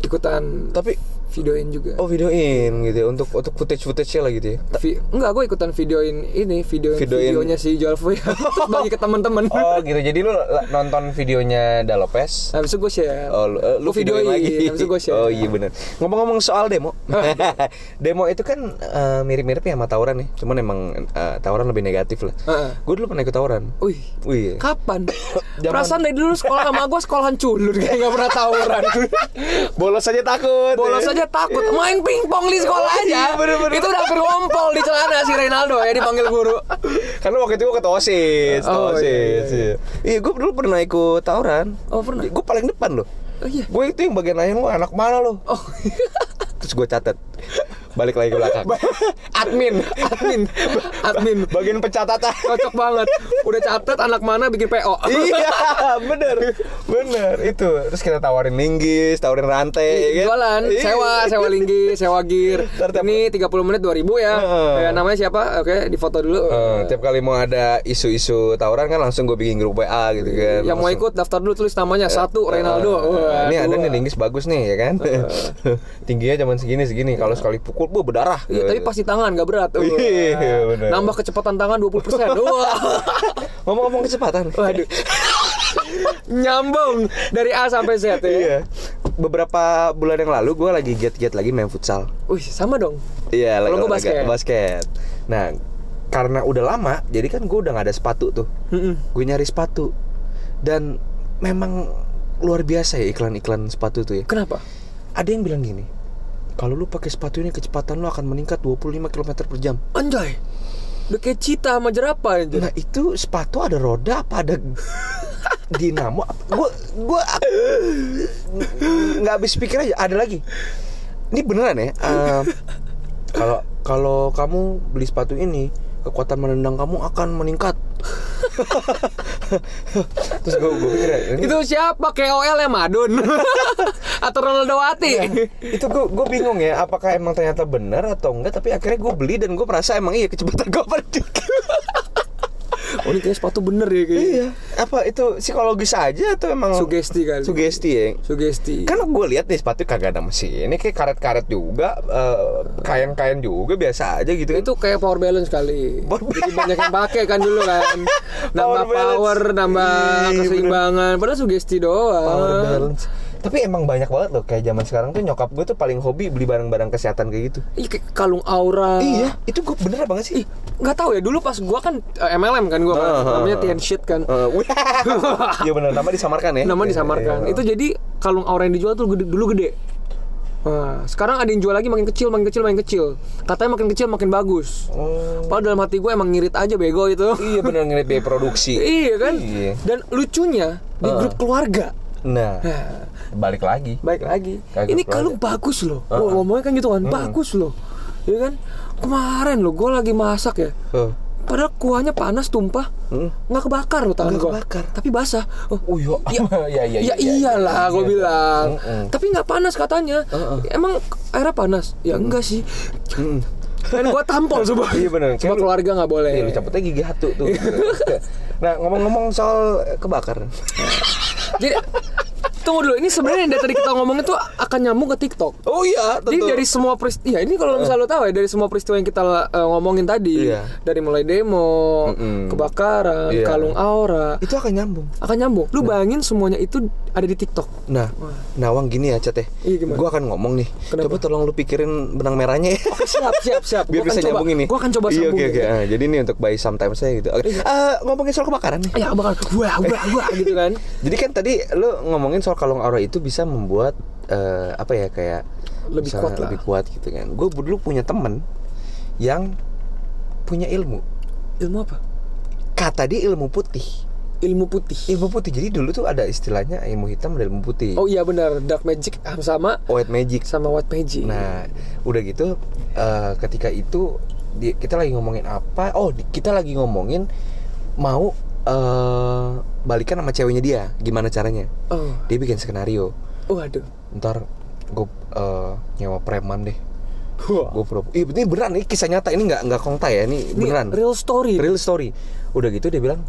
Ikutan tapi videoin juga. Oh videoin gitu ya untuk untuk footage footage nya lah gitu ya. Vi- enggak, gue ikutan videoin ini, videoin, Videoin. videonya si Jolfo ya. Terus bagi ke teman-teman. Oh gitu. Jadi lu nonton videonya Da Lopez. Habis itu gue share. Oh, lu, eh, lu videoin lagi. Habis itu gue share. Oh iya benar. Ngomong-ngomong soal demo. demo itu kan eh, mirip-mirip ya sama tawuran nih. Cuman emang eh, tawuran lebih negatif lah. Heeh. Gue dulu pernah ikut tawuran. Wih, Wih. kapan? Zaman- Perasaan dari dulu sekolah sama gue sekolahan culun kayak gak pernah tawuran. Bolos aja takut. Bolos aja takut main pingpong di sekolah Oh, iya, aja. bener-bener. Itu udah ngompol di celana si Reynaldo ya dipanggil guru. Karena waktu itu gue ketua OSIS, Oh, iya, OSIS. iya, iya. Iya, gue dulu pernah ikut tawuran. Oh, pernah? Gue paling depan loh. Oh iya. Gue itu yang bagian lain lo anak mana lo? Oh. Terus gue catat. Balik lagi ke belakang. admin, admin, admin. bagian pencatatan. Cocok banget. Udah catet anak mana bikin PO. iya, bener, bener itu. Terus kita tawarin linggis, tawarin rantai, ya kan? Jualan, Iya. sewa, sewa linggi, sewa gear. Ntar tiap- Ini 30 menit 2000 ya. Heeh. Ya, namanya siapa? Oke, difoto dulu. Eh, tiap kali mau ada isu-isu tawuran kan langsung gue bikin grup WA gitu kan. Yang mau Langsung, ikut daftar dulu tulis namanya satu Reynaldo. eh, Wah, ini ada nih linggis bagus nih ya kan. Tingginya cuman segini segini. Kalau sekali pukul, bu berdarah. Iya, tapi pasti tangan gak berat. Wah. Iya, bener. Nambah kecepatan tangan 20%. Wah. Ngomong-ngomong kecepatan. Waduh. Nyambung dari A sampai Z ya. Iya. Beberapa bulan yang lalu gue lagi giat-giat lagi main futsal. Wih, sama dong. Iya, Kalau olahraga- basket. basket. Nah, karena udah lama, jadi kan gue udah gak ada sepatu tuh. Gue nyari sepatu dan memang luar biasa ya iklan-iklan sepatu tuh ya. Kenapa? Ada yang bilang gini, kalau lu pakai sepatu ini kecepatan lu akan meningkat 25 km per jam. Anjay. Udah kayak cita sama jerapah aja. Nah itu sepatu ada roda apa ada dinamo? Gue gue nggak habis pikir aja. Ada lagi. Ini beneran ya. eh, Kalau kalau kamu beli sepatu ini kekuatan menendang kamu akan meningkat. Terus gue gue pikir ya, ini Itu siapa? KOL ya Madun? Atau Ronaldo Wati? itu gue gue bingung ya apakah emang ternyata benar atau enggak tapi akhirnya gue beli dan gue merasa emang iya kecepatan gue meningkat Oh ini kayak sepatu bener ya kayaknya. iya apa itu psikologis aja atau emang Sugesti kali. sugesti ya Sugesti. kan gue lihat nih sepatu kagak ada mesin ini kayak karet-karet juga eh, kain-kain juga biasa aja gitu itu kayak power balance kali. Power Jadi banyak yang pakai kan dulu kan. Nambah Power power, nambah Iya, keseimbangan. Padahal sugesti doang. power balance tapi emang banyak banget loh kayak zaman sekarang tuh nyokap gue tuh paling hobi beli barang-barang kesehatan kayak gitu Ih, kayak kalung aura. iya itu gue bener banget sih Ih, nggak tahu ya dulu pas gua kan eh, MLM kan gua kan. Ah, ah, namanya. Tian Shit kan. Wih. Iya benar nama disamarkan ya Nama disamarkan. Iya. Itu jadi kalung aura yang dijual tuh gede, dulu gede. Nah, sekarang ada yang jual lagi makin kecil, makin kecil, makin kecil. Katanya makin kecil makin bagus. Oh. Padahal dalam hati gue emang ngirit aja bego itu. Iya bener ngirit biaya produksi iya kan? Iya. Dan lucunya di Ah. grup keluarga. Nah Nah, balik lagi baik lagi. Ini kalung bagus loh. Gua ah. ngomongnya kan gitu kan, bagus loh. Iya kan? Kemarin loh, gue lagi masak ya. Huh. Padahal kuahnya panas tumpah, Hmm. nggak kebakar loh tangan gua. kebakar. Tapi basah. Oh, Oh iya, Ya, ya, ya iyalah gue bilang. Tapi nggak panas katanya. Uh-uh. Emang airnya panas? Ya enggak sih. Mm. Kan gue tampol coba. Iya bener. Cuma lu- keluarga nggak boleh. Iya, cabutnya gigi hatu tuh. nah ngomong-ngomong soal kebakar, Jadi tunggu dulu. Ini sebenarnya yang dari tadi kita ngomongin tuh akan nyambung ke TikTok. oh iya, Jadi dari semua peristiwa, ya ini kalau misalnya lo tahu ya dari semua peristiwa yang kita eh, ngomongin tadi, Iya. dari mulai demo, Mm-mm. kebakaran, Iya. kalung aura, itu akan nyambung. akan nyambung. Lu bayangin semuanya itu ada di TikTok. Nah, nawang gini ya, Cat ya. Iya, gimana? Gua akan ngomong nih. Kenapa? Coba tolong lu pikirin benang merahnya ya. Oke, siap, siap, siap. Biar Gua bisa nyambung ini. Gua akan coba Iya, sambung. oke, oke. Ah, jadi ini untuk by sometimes saya gitu. Oke. Eh, ngomongin soal kebakaran nih. Ya bakal wah wah wah gitu kan. Jadi kan tadi lu ngomongin soal kalung aura itu bisa membuat eh, apa ya kayak Lebih kuat lah. lebih kuat gitu kan. Gue dulu punya temen yang punya ilmu. Ilmu apa? Kata dia ilmu putih. Ilmu putih. Ilmu putih. Jadi dulu tuh ada istilahnya ilmu hitam dan ilmu putih. Oh iya benar, dark magic ah, sama White magic. sama white magic. Nah, udah gitu eh, ketika itu di- kita lagi ngomongin apa? Oh, di- kita lagi ngomongin mau eh balikan sama ceweknya dia. Gimana caranya? Oh, Dia bikin skenario. waduh. Ntar gue nyewa preman deh. Gue pro. Ih, ini beneran ini kisah nyata ini nggak nggak kongta ya, ini Ini beneran. real story. Real story. Udah gitu dia bilang,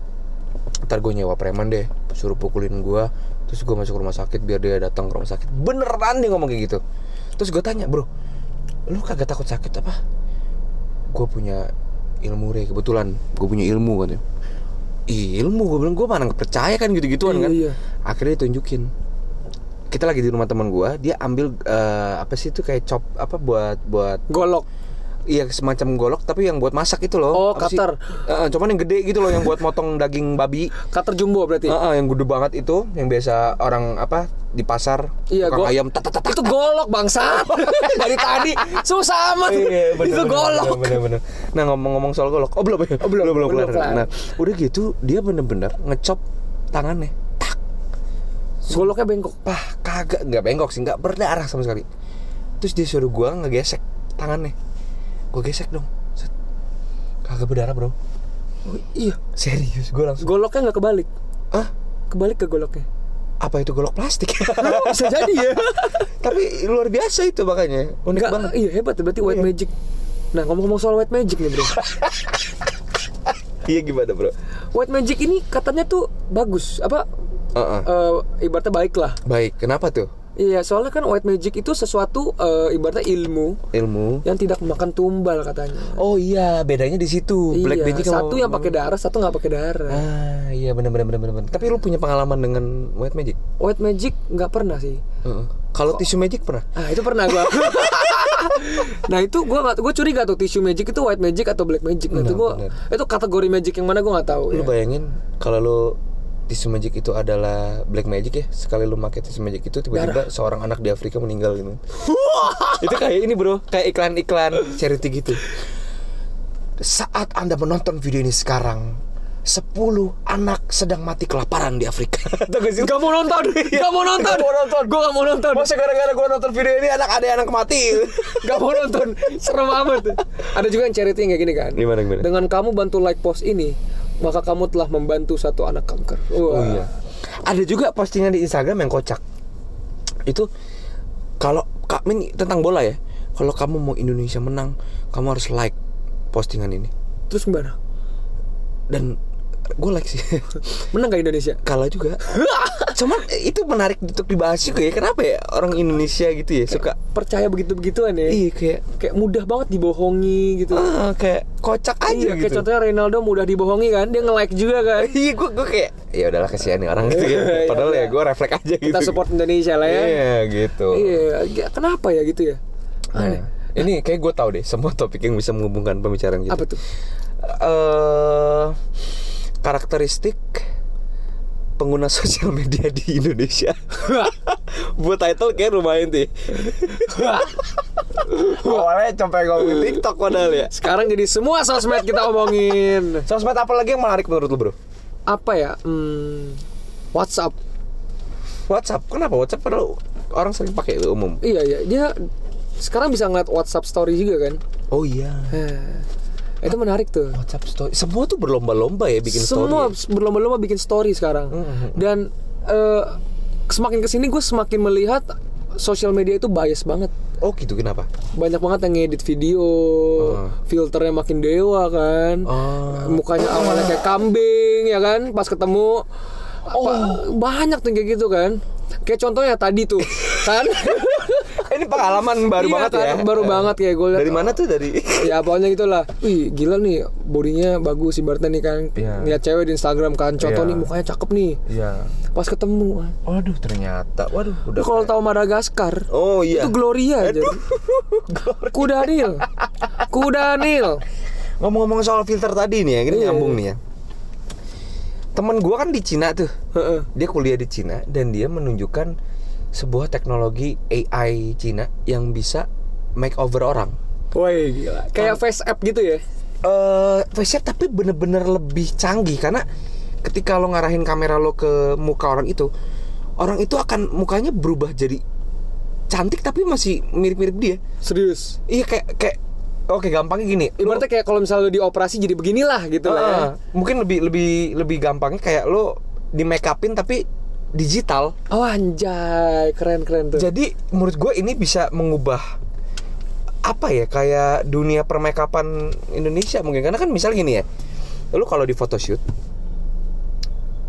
ntar gue nyewa preman deh, suruh pukulin gue, terus gue masuk rumah sakit biar dia datang ke rumah sakit. Beneran dia ngomong kayak gitu. Terus gue tanya, bro, lu kagak takut sakit apa? Gue punya ilmu re, kebetulan gue punya ilmu katanya. Ilmu gue bilang gue mana nggak percaya kan gitu-gituan Iya, kan. iya. Akhirnya ditunjukin. Kita lagi di rumah teman gue, dia ambil eh, apa sih itu kayak chop apa buat buat Golok. Iya semacam golok tapi yang buat masak itu loh. Oh, Apa sih? cutter. Eh, cuman yang gede gitu loh yang buat motong daging babi. Cutter jumbo berarti. Heeh, yang gede banget itu yang biasa orang apa di pasar Iya, tukang gua- ayam tat, tat, tat, tat. Itu golok bangsa. Dari tadi susah amat. Iya, bener, itu bener, golok. bener, bener, bener. Nah ngomong-ngomong soal golok, oh belum ya? Oh, belum, belum kelar. Nah udah gitu dia bener-bener ngecop tangannya, tak, Goloknya bengkok. pah kagak nggak bengkok sih, nggak berdarah sama sekali. Terus dia suruh gua ngegesek tangannya, gua gesek dong, Set. kagak berdarah bro, Oh, iya. serius gua langsung. Goloknya nggak kebalik. Ah Kebalik ke goloknya. apa itu golok plastik? Oh, bisa jadi ya. Tapi luar biasa itu makanya, unik Enggak, banget. iya hebat berarti white Iya. magic. Nah, ngomong-ngomong soal white magic nih, Bro. Iya gimana bro? white magic ini katanya tuh bagus. Apa Heeh. eh, ibaratnya baik lah. Baik, kenapa tuh? Iya, soalnya kan white magic itu sesuatu eh, ibaratnya ilmu Ilmu. yang tidak memakan tumbal katanya. Oh iya, bedanya di situ. Black iya, magic sama- satu yang pakai darah, satu nggak pakai darah. Ah iya benar benar benar benar. Tapi lu punya pengalaman dengan white magic? White magic nggak pernah sih. Heeh. Kalau tisu magic pernah? Ah itu pernah gua. nah itu gua nggak, gua curiga tuh tisu magic itu white magic atau black magic. Nah, itu benar. itu kategori magic yang mana gua nggak tahu. Lu ya. bayangin kalau lu tisu magic itu adalah black magic ya. Sekali lu pakai tisu magic itu tiba-tiba seorang anak di Afrika meninggal gitu. Itu kayak ini bro. Kayak iklan-iklan charity gitu. Saat anda menonton video ini sekarang 10 anak sedang mati kelaparan di Afrika. Tau gak mau nonton, gak mau nonton, Gak mau nonton. Gue gak mau nonton, Masa gara-gara gue nonton video ini anak ada anak mati? Gak mau nonton. Serem amat. Ada juga yang charity yang kayak gini kan. Gimana, gimana? Dengan kamu bantu like post ini, maka kamu telah membantu satu anak kanker. Oh Wah. iya. Ada juga postingan di Instagram yang kocak. Itu kalau Kak Min tentang bola ya. Kalau kamu mau Indonesia menang, kamu harus like postingan ini. Terus gimana? Dan gue like sih. Menang gak Indonesia? Kalah juga. Cuman itu menarik untuk dibahas juga ya. Kenapa ya orang Indonesia gitu ya suka Percaya begitu-begituan ya? iya kayak Kayak mudah banget dibohongi gitu. ah, kayak kocak aja iya, gitu. kayak contohnya Ronaldo mudah dibohongi kan, dia nge-like juga kan. Iya, gue gue kayak ya udahlah kasihan nih orang gitu ya. Iya, Padahal ya iya. gue refleks aja gitu. Kita support Indonesia lah ya. Iya gitu. Iya, ya, kenapa ya gitu ya? Aneh. Nah, ini kayak gue tahu deh semua topik yang bisa menghubungkan pembicaraan gitu. Apa tuh? eh karakteristik pengguna sosial media di Indonesia. Buat title kayak lumayan tuh. Awalnya sampai ngomongin TikTok padahal ya. Sekarang jadi semua sosmed kita omongin. Sosmed apa lagi yang menarik menurut lu, Bro? Apa ya? Hmm, WhatsApp. WhatsApp. Kenapa WhatsApp padahal orang sering pakai itu umum? Iya ya, dia sekarang bisa ngeliat WhatsApp story juga kan? Oh iya. Itu menarik tuh. WhatsApp story. Semua tuh berlomba-lomba ya bikin Semua story. berlomba-lomba bikin story sekarang. Dan eh, semakin ke sini gue semakin melihat sosial media itu bias banget. Oh gitu kenapa? Banyak banget yang ngedit video, filternya makin dewa kan, Oh. mukanya awalnya kayak kambing ya kan, pas ketemu apa- banyak tuh kayak gitu kan. Kayak contohnya tadi tuh kan. Ini pengalaman baru Iya banget kan, ya. baru banget kayak gue. Dari mana tuh dari? ya pokoknya gitulah wih gila nih bodinya bagus ibaratnya nih kan Iya. lihat cewek di Instagram kan contoh Iya. nih mukanya cakep nih Iya. pas ketemu Waduh ternyata. Waduh udah. Kalau tahu Madagaskar Oh iya. itu Gloria aja kuda nil kuda nil Ngomong-ngomong soal filter tadi nih ya, ini Iya, nyambung iya. nih ya. Temen gua kan di Cina tuh. Heeh. Dia kuliah di Cina dan dia menunjukkan sebuah teknologi AI Cina yang bisa make over orang. Woi gila kayak face app gitu ya eh face app tapi bener-bener lebih canggih karena ketika lo ngarahin kamera lo ke muka orang itu, orang itu akan mukanya berubah jadi cantik tapi masih mirip-mirip dia. serius Iya kayak kayak oke gampangnya gini. lo- ibaratnya kayak kalau misalnya lu dioperasi jadi beginilah gitu lah ya. Mungkin lebih lebih lebih gampangnya kayak lo di make upin tapi digital. oh anjay keren keren tuh Jadi menurut gue ini bisa mengubah apa ya kayak dunia permakeupan Indonesia mungkin karena kan misalnya gini ya, lu kalau di photoshoot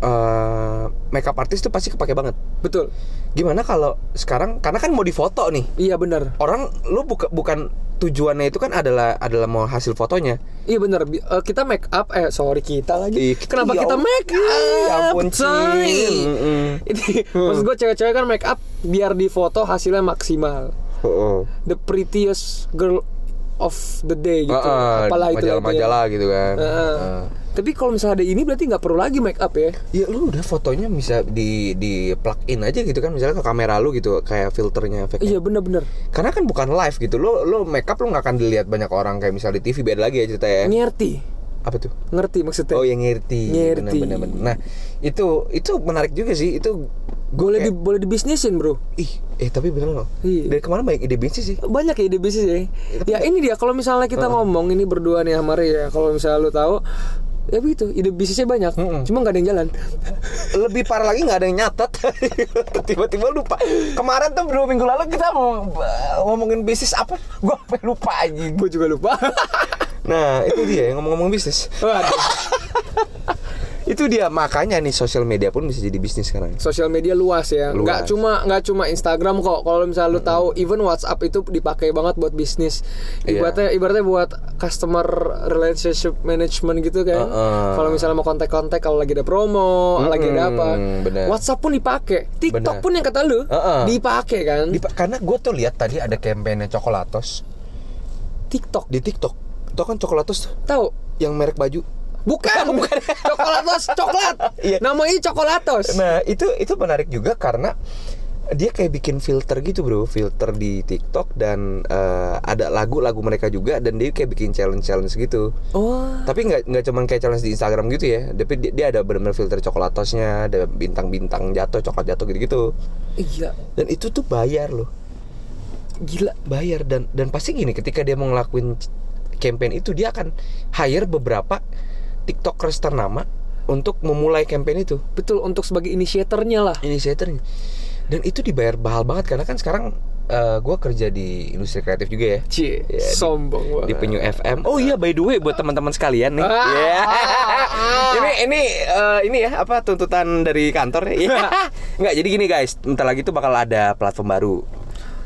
eh makeup artist tuh pasti kepake banget. betul Gimana kalau sekarang karena kan mau difoto nih iya benar orang lu buka, bukan tujuannya itu kan adalah adalah mau hasil fotonya. Iya bener, Bi- eh, kita make up, eh sorry kita lagi. Kita- Kenapa ya kita make up? Ya ampun. Say. Mm-mm. Ini maksud gue cewek-cewek kan make up biar di foto hasilnya maksimal. Oh, The prettiest girl of the day gitu. Ah, ah, Apalah itu majalah-majalah gitu kan. Heeh. Ah. Tapi kalau misalnya ada ini berarti nggak perlu lagi make up ya? Ya lu udah fotonya bisa di di plug in aja gitu kan misalnya ke kamera lu gitu kayak filternya efeknya. Iya bener-bener. Karena kan bukan live gitu. Lo lo make up lu nggak akan dilihat banyak orang kayak misalnya di TV beda lagi ya ceritanya. Ngerti, Apa tuh? ngerti maksudnya. Oh yang ngerti. Ngerti. Bener, bener, bener. Nah itu itu menarik juga sih. Itu boleh di kayak- boleh dibisnisin bro. ih eh tapi bener loh. Iya. Dari ke mana banyak ide bisnis sih? banyak ya ide bisnis ya. Ya ini dia kalau misalnya kita ngomong ini berdua nih sama ya, kalau misalnya lu tahu ya begitu ide bisnisnya banyak, cuma nggak ada yang jalan. Lebih parah lagi nggak ada yang nyatat. Tiba-tiba lupa. Kemarin tuh dua minggu lalu kita mau ngomongin bisnis apa? Gua lupa aja. Gue juga lupa. Nah itu dia yang ngomong-ngomong bisnis. Itu dia makanya nih sosial media pun bisa jadi bisnis sekarang. Sosial media luas ya, Luas. nggak cuma nggak cuma Instagram kok. Kalau misalnya lu tahu, even WhatsApp itu dipakai banget buat bisnis. Iya. Ibaratnya ibaratnya buat customer relationship management gitu kan. Heeh. Kalau misalnya mau kontak-kontak kalau lagi ada promo, lagi ada apa, bener. WhatsApp pun dipakai, TikTok Bener. pun yang kata lu Heeh. dipakai kan. Di, karena gue tuh lihat tadi ada kampanye coklatos TikTok di TikTok. Tau kan coklatos tahu yang merek baju Bukan, bukan. Coklatos, coklat. Iya. Namanya Coklatos. Nah itu itu menarik juga karena dia kayak bikin filter gitu bro, filter di TikTok dan eh, ada lagu-lagu mereka juga dan dia kayak bikin challenge-challenge gitu. Oh. Tapi nggak nggak cuman kayak challenge di Instagram gitu ya, tapi dia, dia ada benar-benar filter coklatosnya, ada bintang-bintang jatuh, coklat jatuh gitu-gitu. Iya, Dan itu tuh bayar loh, gila. bayar dan dan pasti gini ketika dia mau ngelakuin campaign itu dia akan hire beberapa tiktokers ternama untuk memulai campaign itu. Betul untuk sebagai inisiatornya lah. inisiatornya dan itu dibayar mahal banget karena kan sekarang gue kerja di industri kreatif juga ya Cie, Ya, di- sombong banget. di Penyu FM. Oh iya, by the way buat teman-teman sekalian nih. Ah. Ya. ini ini eh, ini ya apa tuntutan dari kantor ya. Nggak, jadi gini guys, bentar lagi tuh bakal ada platform baru.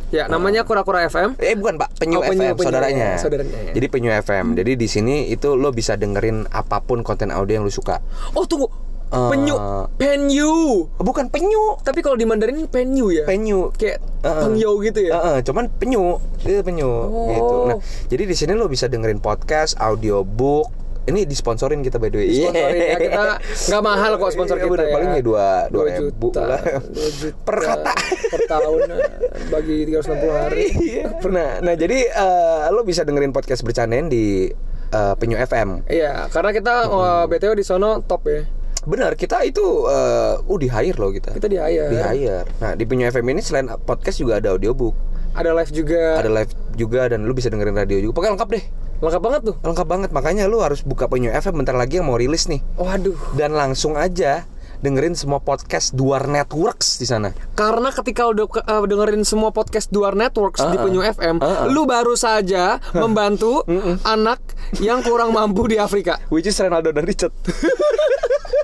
Ya, namanya Kura-Kura FM. Eh bukan Pak, Penyu, Oh, Penyu, FM Penyu, saudaranya. saudaranya, ya. Jadi Penyu FM. Jadi di sini itu lo bisa dengerin apa pun konten audio yang lo suka. Oh, tunggu. Eh, Penyu, penyu. Bukan Penyu, Tapi kalau di Mandarin penyu ya. Penyu. Kayak Heeh. penyu gitu ya. Heeh, cuman penyu, itu penyu Oh. gitu. Nah, jadi di sini lo bisa dengerin podcast, audiobook. Ini disponsorin kita by the way. Sponsorin ya kita nggak mahal kok sponsor kita udah, ya. paling ya dua dua ribu juta, lah. juta per kata. per tahun eh, bagi 360 hari. Iya. Nah, nah jadi eh, lo bisa dengerin podcast bercandain di eh, Penyu FM. Iya, karena kita eh, BTW di sono top ya. Benar, kita itu uh, uh di hire loh kita. Kita di hire. Di hire. Nah, di Penyu FM ini selain podcast juga ada audiobook, Ada live juga. ada live juga dan lu bisa dengerin radio juga. Pokoknya lengkap deh. Lengkap banget tuh. Lengkap banget. Makanya lu harus buka Penyu FM bentar lagi yang mau rilis nih. Waduh. Dan langsung aja dengerin semua podcast Duar Networks di sana. Karena ketika udah eh, dengerin semua podcast Duar Networks di Penyu FM, lu baru saja membantu anak yang kurang mampu di Afrika. Which is Ronaldo dan Richard.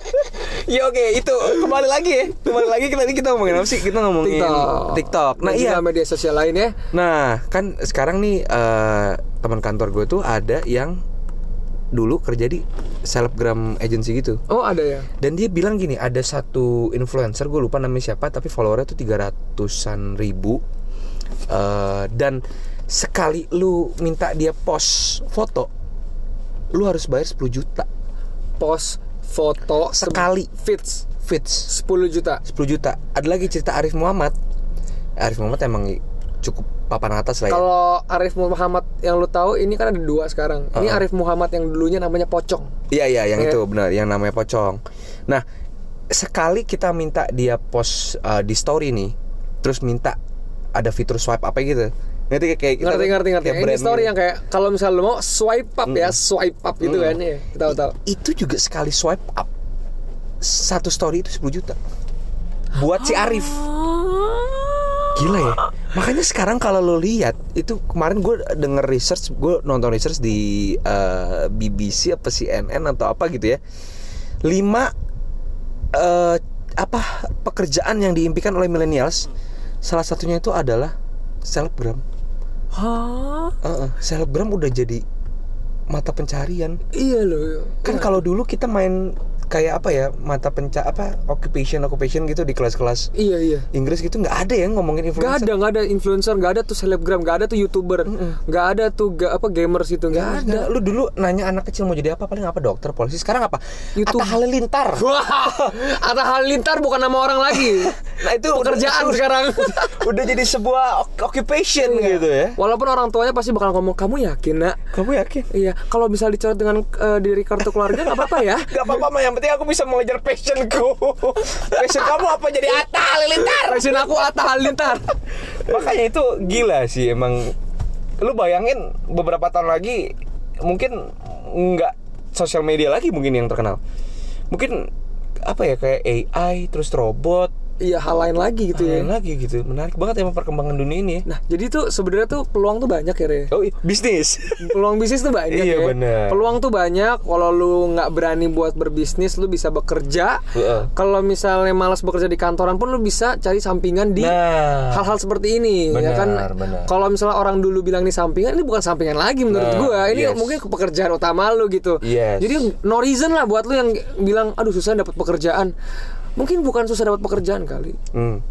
ya oke, itu kembali lagi ya. Kembali lagi kita kita ngomongin apa sih? Kita ngomongin TikTok. TikTok. Nah, Dan iya. media sosial lainnya. Nah, kan sekarang nih eh, teman kantor gue tuh ada yang dulu kerja di selebgram agency gitu. Oh, ada ya. Dan dia bilang gini, ada satu influencer gue lupa namanya siapa, tapi followernya tuh 300-an ribu. Eh, dan sekali lu minta dia post foto, lu harus bayar 10 juta Post foto se- sekali fits fits 10 juta. 10 juta. Ada lagi cerita Arif Muhammad. Arif Muhammad emang cukup papan atas lah ya. Kalau Arif Muhammad yang lu tahu ini kan ada dua sekarang. Ini Uh-uh. Arif Muhammad yang dulunya namanya Pocong. Iya iya yang Iya. itu benar yang namanya pocong. Nah sekali kita minta dia post uh, di story nih, terus minta ada fitur swipe apa gitu. Ngerti kayak kayak kita- Ngerti ngerti ngerti. kayak Ini brand story gitu. yang kayak kalau misalnya lu mau swipe up ya, swipe up gitu kan ya. Tahu tahu. itu juga sekali swipe up satu story itu 10 juta buat si Arif. Gila ya. Makanya sekarang kalau lo lihat itu kemarin gue denger research, gue nonton research di eh, BBC apa CNN atau apa gitu ya. Lima eh, apa pekerjaan yang diimpikan oleh millennials, salah satunya itu adalah selebgram. Hah? Heeh, selebgram udah jadi mata pencarian. Iya loh. Kan kalau dulu kita main kayak apa ya mata penca apa occupation occupation gitu di kelas-kelas Iya iya. Inggris gitu nggak ada yang ngomongin Gak influencer. ada, gak ada influencer, gak ada tuh selebgram, gak ada tuh youtuber, gak ada tuh ga, apa gamers itu, gak Nggak ada. ada. Lu dulu nanya anak kecil mau jadi apa paling apa dokter polisi. Sekarang apa? YouTube. Atta Halilintar. Atta Halilintar bukan nama orang lagi. Nah itu pekerjaan udah- sekarang. udah jadi sebuah oc- occupation gitu ya. Walaupun orang tuanya pasti bakal ngomong kamu yakin nak? Kamu yakin? Iya, kalau bisa dicoret dengan eh, diri kartu keluarga nggak apa-apa ya. Gak apa-apa mah yang penting aku bisa mengejar passionku. Passion kamu apa jadi Atta Halilintar? Passion aku Atta Halilintar. Makanya itu gila sih emang. Lu bayangin beberapa tahun lagi mungkin nggak sosial media lagi mungkin yang terkenal. Mungkin apa ya kayak AI terus robot Iya, hal lain lagi gitu ya. lain lagi gitu. Menarik banget emang perkembangan dunia ini ya. Nah, jadi tuh sebenarnya tuh peluang tuh banyak ya, Re. Oh, iya, bisnis. Peluang bisnis tuh banyak Iya, ya. bener. Peluang tuh banyak. Kalau lu nggak berani buat berbisnis, lu bisa bekerja. Heeh. Kalau misalnya malas bekerja di kantoran pun lu bisa cari sampingan di Nah. hal-hal seperti ini ya Benar, kan. Kalau misalnya orang dulu bilang ini sampingan, ini bukan sampingan lagi menurut Nah, gua. Ini yes. mungkin pekerjaan utama lu gitu. Yes. Jadi no reason lah buat lu yang bilang aduh susah dapat pekerjaan. Mungkin bukan susah dapat pekerjaan kali. Hmm.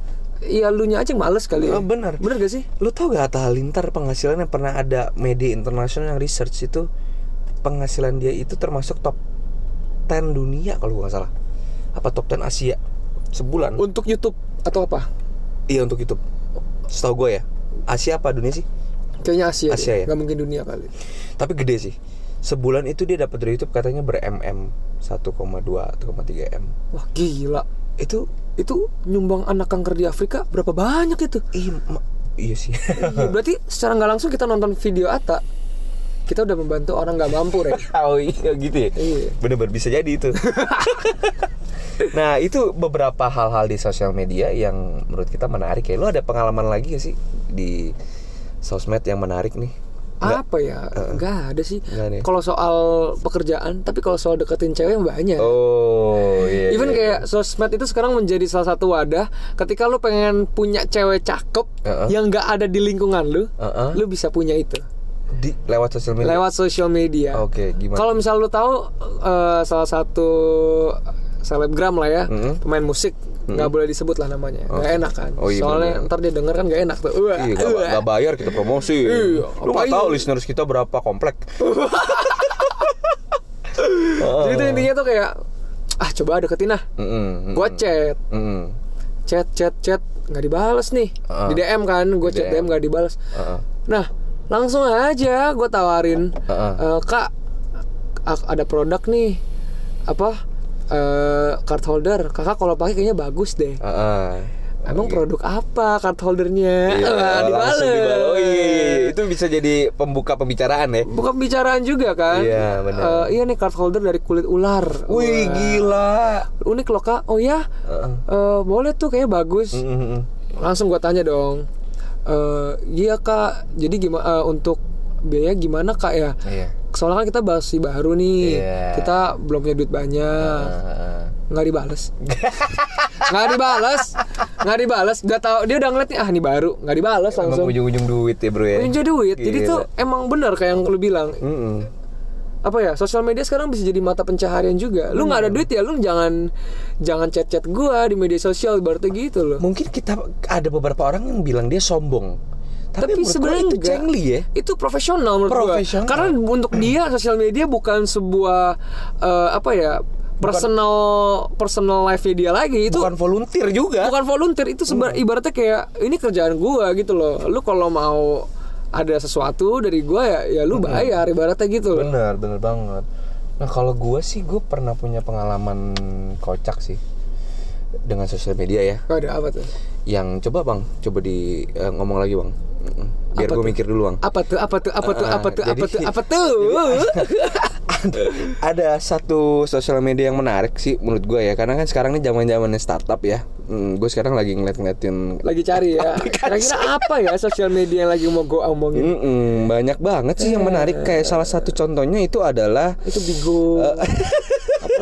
Iya lu nya aja yang males kali. ya. Oh, benar. Bener gak sih? Lu tau gak Atta Halilintar penghasilannya pernah ada media internasional yang research itu penghasilan dia itu termasuk top 10 dunia kalau nggak salah. Apa top 10 Asia sebulan? Untuk YouTube atau apa? Iya untuk YouTube. Setahu gue ya. Asia apa dunia sih? Kayaknya Asia. Asia deh. ya? Nggak mungkin dunia kali. Tapi gede sih. Sebulan itu dia dapat dari YouTube katanya ber MM 1,2 1,3 M. Wah gila. Itu Itu nyumbang anak kanker di Afrika berapa banyak itu? ih, ma- iya sih. Iya, berarti secara nggak langsung kita nonton video Ata, kita udah membantu orang nggak mampu, Rey. oh iya gitu ya. Iya. Bener-bener bisa jadi itu. nah itu beberapa hal-hal di sosial media yang menurut kita menarik ya. Lo ada pengalaman lagi gak sih di sosmed yang menarik nih? Apa ya? Nggak ada sih. Ya? Kalau soal pekerjaan, tapi kalau soal deketin cewek banyak. Oh iya. Even iya, kayak sosmed itu sekarang menjadi salah satu wadah ketika lu pengen punya cewek cakep Heeh. yang nggak ada di lingkungan lu, Heeh. lu bisa punya itu di lewat sosial media. lewat sosial media. Oke, gimana? Kalau misal lu tahu eh, salah satu selebgram lah ya, Mm-mm. pemain musik nggak boleh disebut lah namanya, nggak Oke. enak kan. Oh, iya, Soalnya bener. ntar dia denger kan nggak enak tuh. Wah, Iya, gak, gak bayar kita promosi. Iya, Lu gak ngapain? tahu listeners kita berapa komplek. Jadi itu intinya tuh kayak ah coba deketin lah. Mm-mm, Gua chat, mm-mm. chat, chat, chat nggak dibales nih. Heeh. Di DM kan, gue chat DM. Nggak dibales. Heeh. Nah, langsung aja gue tawarin, Heeh. "Eh, kak, a- ada produk nih, apa eh card holder. Kakak kalau pakai kayaknya bagus deh. Heeh. Emang produk apa card holdernya? Iya, dibales. dibales. Oh iya, iya, iya. itu bisa jadi pembuka pembicaraan ya. Bukan bicaraan juga kan? Iya, benar. Eh, iya nih card holder dari kulit ular. Wih Wah. gila. Unik loh kak. Oh ya, Heeh. Eh, boleh tuh kayaknya bagus. Mm-mm. Langsung gua tanya dong. Eh, iya kak. Jadi gimana untuk biaya gimana kak ya? Iya. Soalnya kan kita masih baru nih. Iya. Kita belum punya duit banyak. Heeh. Nggak dibales. nggak dibales. Nggak dibales. Gak tau dia udah ngeliat nih ah ini baru. Nggak dibales Emang langsung. ujung-ujung duit ya bro ya. Ujung duit. Jadi Gila. tuh emang benar kayak yang lu bilang. Mm-mm. apa ya sosial media sekarang bisa jadi mata pencaharian juga lu nggak ada duit ya lu jangan jangan chat chat gua di media sosial berarti gitu loh Mungkin kita ada beberapa orang yang bilang dia sombong. Tapi Tapi, gua sebenarnya itu cengli ya. itu profesional menurut gua. Profesional. karena untuk dia sosial media bukan sebuah eh, apa ya personal personal life dia lagi itu Bukan volunteer juga. bukan volunteer itu seba- ibaratnya kayak ini kerjaan gua gitu loh lu kalau mau ada sesuatu dari gua ya ya lu bayar ibaratnya gitu loh Bener, bener banget. Nah kalau gue sih gue pernah punya pengalaman kocak sih dengan sosial media ya. Kau ada apa tuh Yang coba bang, coba di eh, ngomong lagi bang. Biar gue mikir dulu bang. apa tuh? Apa tuh? Apa tuh? Ah, apa tuh apa tuh? Apa tuh? Ada satu sosial media yang menarik sih menurut gue ya, karena kan sekarang ini zaman zamannya startup ya. Hmm, gue sekarang lagi ngeliat-ngeliatin. lagi cari ya? Kira-kira apa ya sosial media yang lagi mau gue omongin? Mm-mm, banyak banget sih yang menarik. Kayak salah satu contohnya itu adalah itu bigo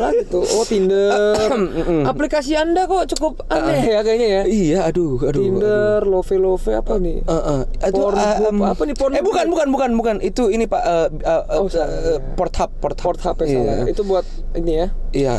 apalagi tuh oh tinder aplikasi anda kok cukup aneh ya kayaknya ya Iya, aduh, aduh. aduh. tinder love love apa nih Eh, eh, itu, em, apa nih, Pornhub? Eh bukan bukan bukan bukan itu ini pak eh, eh, Oh, eh, salah. eh, Pornhub Pornhub Pornhub ya salah Iya. itu buat ini ya Iya.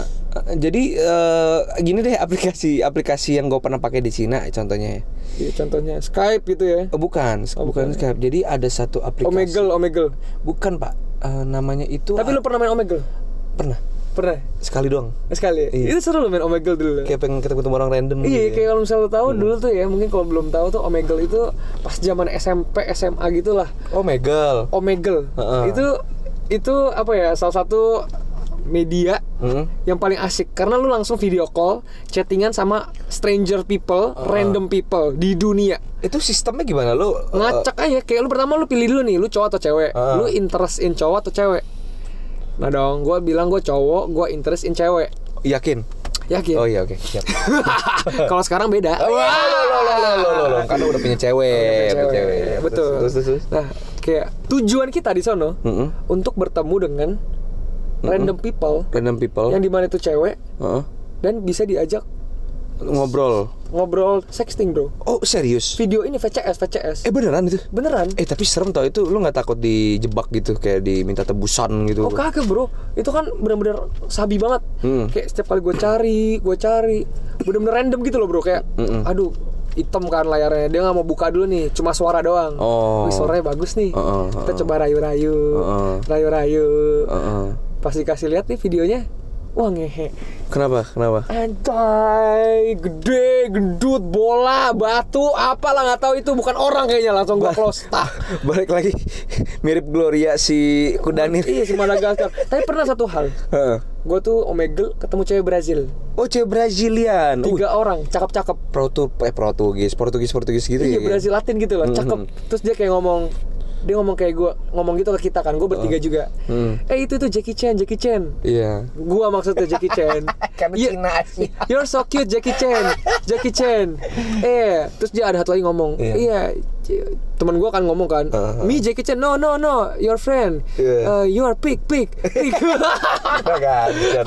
Jadi eh, gini deh aplikasi aplikasi yang gue pernah pakai di Cina contohnya ya. Iya, contohnya Skype gitu ya Eh, bukan, Oh, bukan Skype. Jadi ada satu aplikasi. Omegle Omegle Bukan pak. Eh, namanya itu. tapi lu pernah main Omegle pernah pernah sekali doang. sekali Iya. itu seru lo main Omegle dulu Kayak pengen ketemu orang random. Iya, gitu ya. kayak kalau misalnya lo tahu dulu tuh ya, mungkin kalau belum tahu tuh Omegle itu pas zaman SMP, SMA gitu lah. Omegle. Omegle. Heeh. Itu itu apa ya? Salah satu media Hmm. yang paling asik karena lu langsung video call, chattingan sama stranger people, random people di dunia. Itu sistemnya gimana lu? eh, Ngacak aja kayak lu pertama lu pilih dulu nih, lu cowok atau cewek. Heeh. Lu interest in cowok atau cewek. Nah dong, gue bilang gue cowok, gue interest in cewek. yakin? Yakin? Oh iya oke siap. Kalau sekarang beda. Wah, lo, lo, lo, lo, lo, lo. Karena udah punya cewek, punya cewek. Betul. Terus, terus, terus. Nah, kayak tujuan kita di sono Mm-mm. untuk bertemu dengan random people Random people. yang di mana itu cewek Heeh. dan bisa diajak ngobrol. Ngobrol sexting bro. Oh serius? Video ini VCS VCS. Eh beneran itu? Beneran? Eh tapi serem tau itu lu nggak takut dijebak gitu kayak diminta tebusan gitu? Oh kagak bro, itu kan bener-bener sabi banget. Hmm. Kayak setiap kali gue cari, gue cari, bener-bener random gitu loh bro. Kayak, Mm-mm. aduh hitam kan layarnya. Dia nggak mau buka dulu nih, cuma suara doang. Oh. Wih, suaranya bagus nih. Heeh, Kita heeh. coba rayu-rayu, Heeh. rayu-rayu. Heeh. Pas dikasih lihat nih videonya, wah ngehe Kenapa? Kenapa? Anjay, gede, gendut, bola, batu, apalah nggak tahu itu bukan orang kayaknya langsung gua close. Tah. Balik lagi mirip Gloria si Kudanir. Iya si Madagaskar. Tapi pernah satu hal, Heeh. gue tuh Omegle ketemu cewek Brazil, Oh, cewek Brazilian. Uh, tiga orang, cakep-cakep. Protu eh Portugis, Portugis Portugis gitu Iya ya. Brazil Latin gitu loh, cakep. Mhm. Terus dia kayak ngomong, dia ngomong kayak gue, ngomong gitu ke kita kan, gue bertiga juga. Hmm. Eh itu tuh Jackie Chan, Jackie Chan. Iya. Gua maksudnya Jackie Chan. Karena Iya, Cina sih. You're so cute Jackie Chan. Jackie Chan. Eh, terus dia ada satu lagi ngomong. Iya. Iya. c- teman gua kan ngomong kan. Uh-huh. Me Jackie Chan. No, no, no. Your friend. Iya. Uh, you are pig, pig. Pig.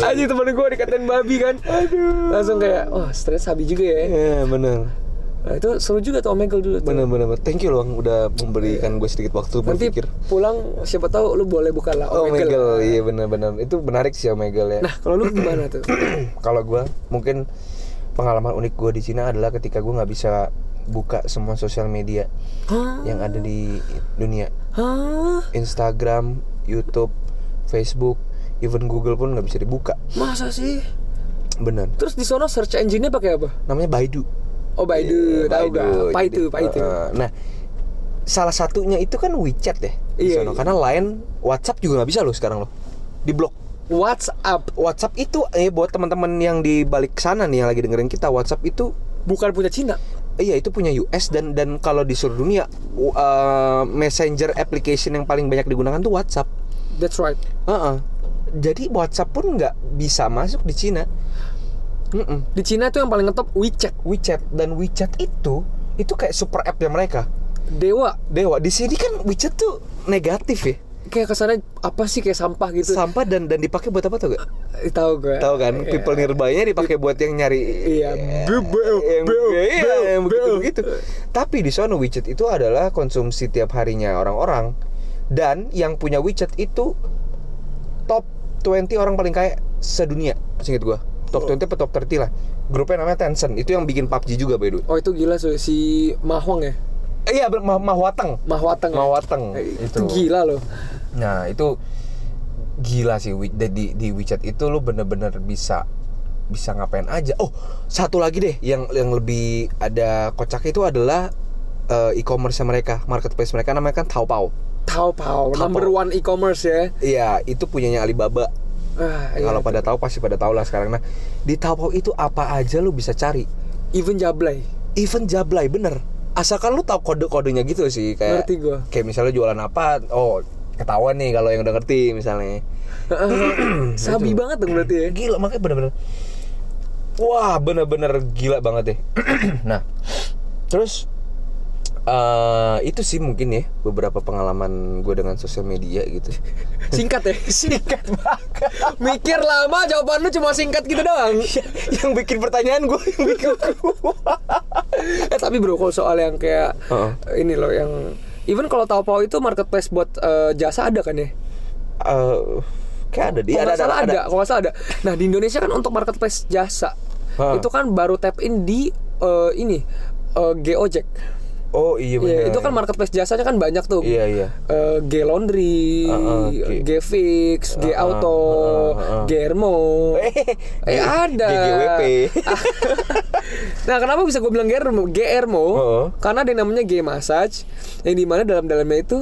Aja temen gua dikatain babi kan. Aduh. Langsung kayak, wah, stres habi juga ya. Iya, benar. Nah, itu seru juga tuh Omegle dulu tuh. Benar. Thank you loh udah memberikan gue sedikit waktu Nanti berpikir. pulang siapa tahu lu boleh buka lah Oh, Omegle. Omegle, iya benar-benar. Itu menarik sih Omegle ya. Nah, kalau lu gimana tuh? kalau gue mungkin pengalaman unik gue di Cina adalah ketika gue nggak bisa buka semua sosial media Hah? yang ada di dunia Hah? Instagram YouTube Facebook even Google pun nggak bisa dibuka Masa sih? bener Terus di sono search engine-nya pakai apa? namanya Baidu Oh Baidu, Iya, tahu gak? Apa Jadi, itu? Apa itu? eh, nah salah satunya itu kan WeChat deh Iya, sono. iya. karena lain WhatsApp juga nggak bisa loh sekarang loh di blok WhatsApp WhatsApp itu eh buat teman-teman yang di balik sana nih yang lagi dengerin kita WhatsApp itu bukan punya Cina. Iya itu punya US dan dan kalau di seluruh dunia uh, messenger application yang paling banyak digunakan tuh WhatsApp. That's right. Heeh. Jadi WhatsApp pun nggak bisa masuk di Cina. Mm-mm. Di Cina itu yang paling ngetop WeChat, WeChat dan WeChat itu itu kayak super app ya mereka. Dewa. Dewa di sini kan WeChat tuh negatif ya. Kayak kesannya apa sih kayak sampah gitu. Sampah dan dan dipakai buat apa tuh gak? Eh, Tahu gue. Tahu kan? Iya. People nearby-nya dipakai buat yang nyari Iya. Beo, beo, yang iya, beo. begitu-begitu. Tapi di sana WeChat itu adalah konsumsi tiap harinya orang-orang dan yang punya WeChat itu top 20 orang paling kaya sedunia, singkat gua. Top 20 atau top 30 lah. Grupnya namanya Tencent. Itu yang bikin PUBG juga by the way. Oh itu gila so, si Mahwang ya. Eh, iya, Mah Mahwateng. Mahwateng. ya? Mahwateng. Eh, itu. Itu gila loh. Nah, itu gila sih di, di, di WeChat itu lu bener-bener bisa bisa ngapain aja. Oh, satu lagi deh yang yang lebih ada kocaknya itu adalah eh, e-commerce mereka, marketplace mereka namanya kan Taobao. Taobao, number one e-commerce ya. Iya, itu punyanya Alibaba. Ah, iya. Kalau pada tahu pasti pada tahu lah sekarang. Nah, di Taobao itu apa aja lu bisa cari. even Jablay. Even Jablay bener. Asalkan lu tahu kode-kodenya gitu sih kayak Ngerti gua. kayak misalnya jualan apa, oh ketahuan nih kalau yang udah ngerti misalnya. Sabi banget dong berarti ya. gila makanya bener-bener wah bener-bener gila banget deh nah terus eh itu sih mungkin ya beberapa pengalaman gue dengan sosial media gitu Singkat ya. Singkat banget. Mikir lama jawaban lu cuma singkat gitu doang. yang bikin pertanyaan gue yang bikin eh tapi bro kalau soal yang kayak Heeh. ini loh yang even kalau Taobao itu marketplace buat eh, jasa ada kan ya? Eh, kayak ada di ada nggak salah ada, kalau nggak salah ada. Nah di Indonesia kan untuk marketplace jasa Hah. itu kan baru tap in di eh, ini eh, Gojek. Oh iya benar Iya, itu kan marketplace jasanya kan banyak tuh. iya iya Eh, G Laundry, Heeh, G- G Fix, G Heeh, Auto, heeh, heeh. G Ermo. Eh ada. GGWP nah kenapa bisa gue bilang G Ermo? G Ermo Heeh. karena ada yang namanya G Massage yang di mana dalam dalamnya itu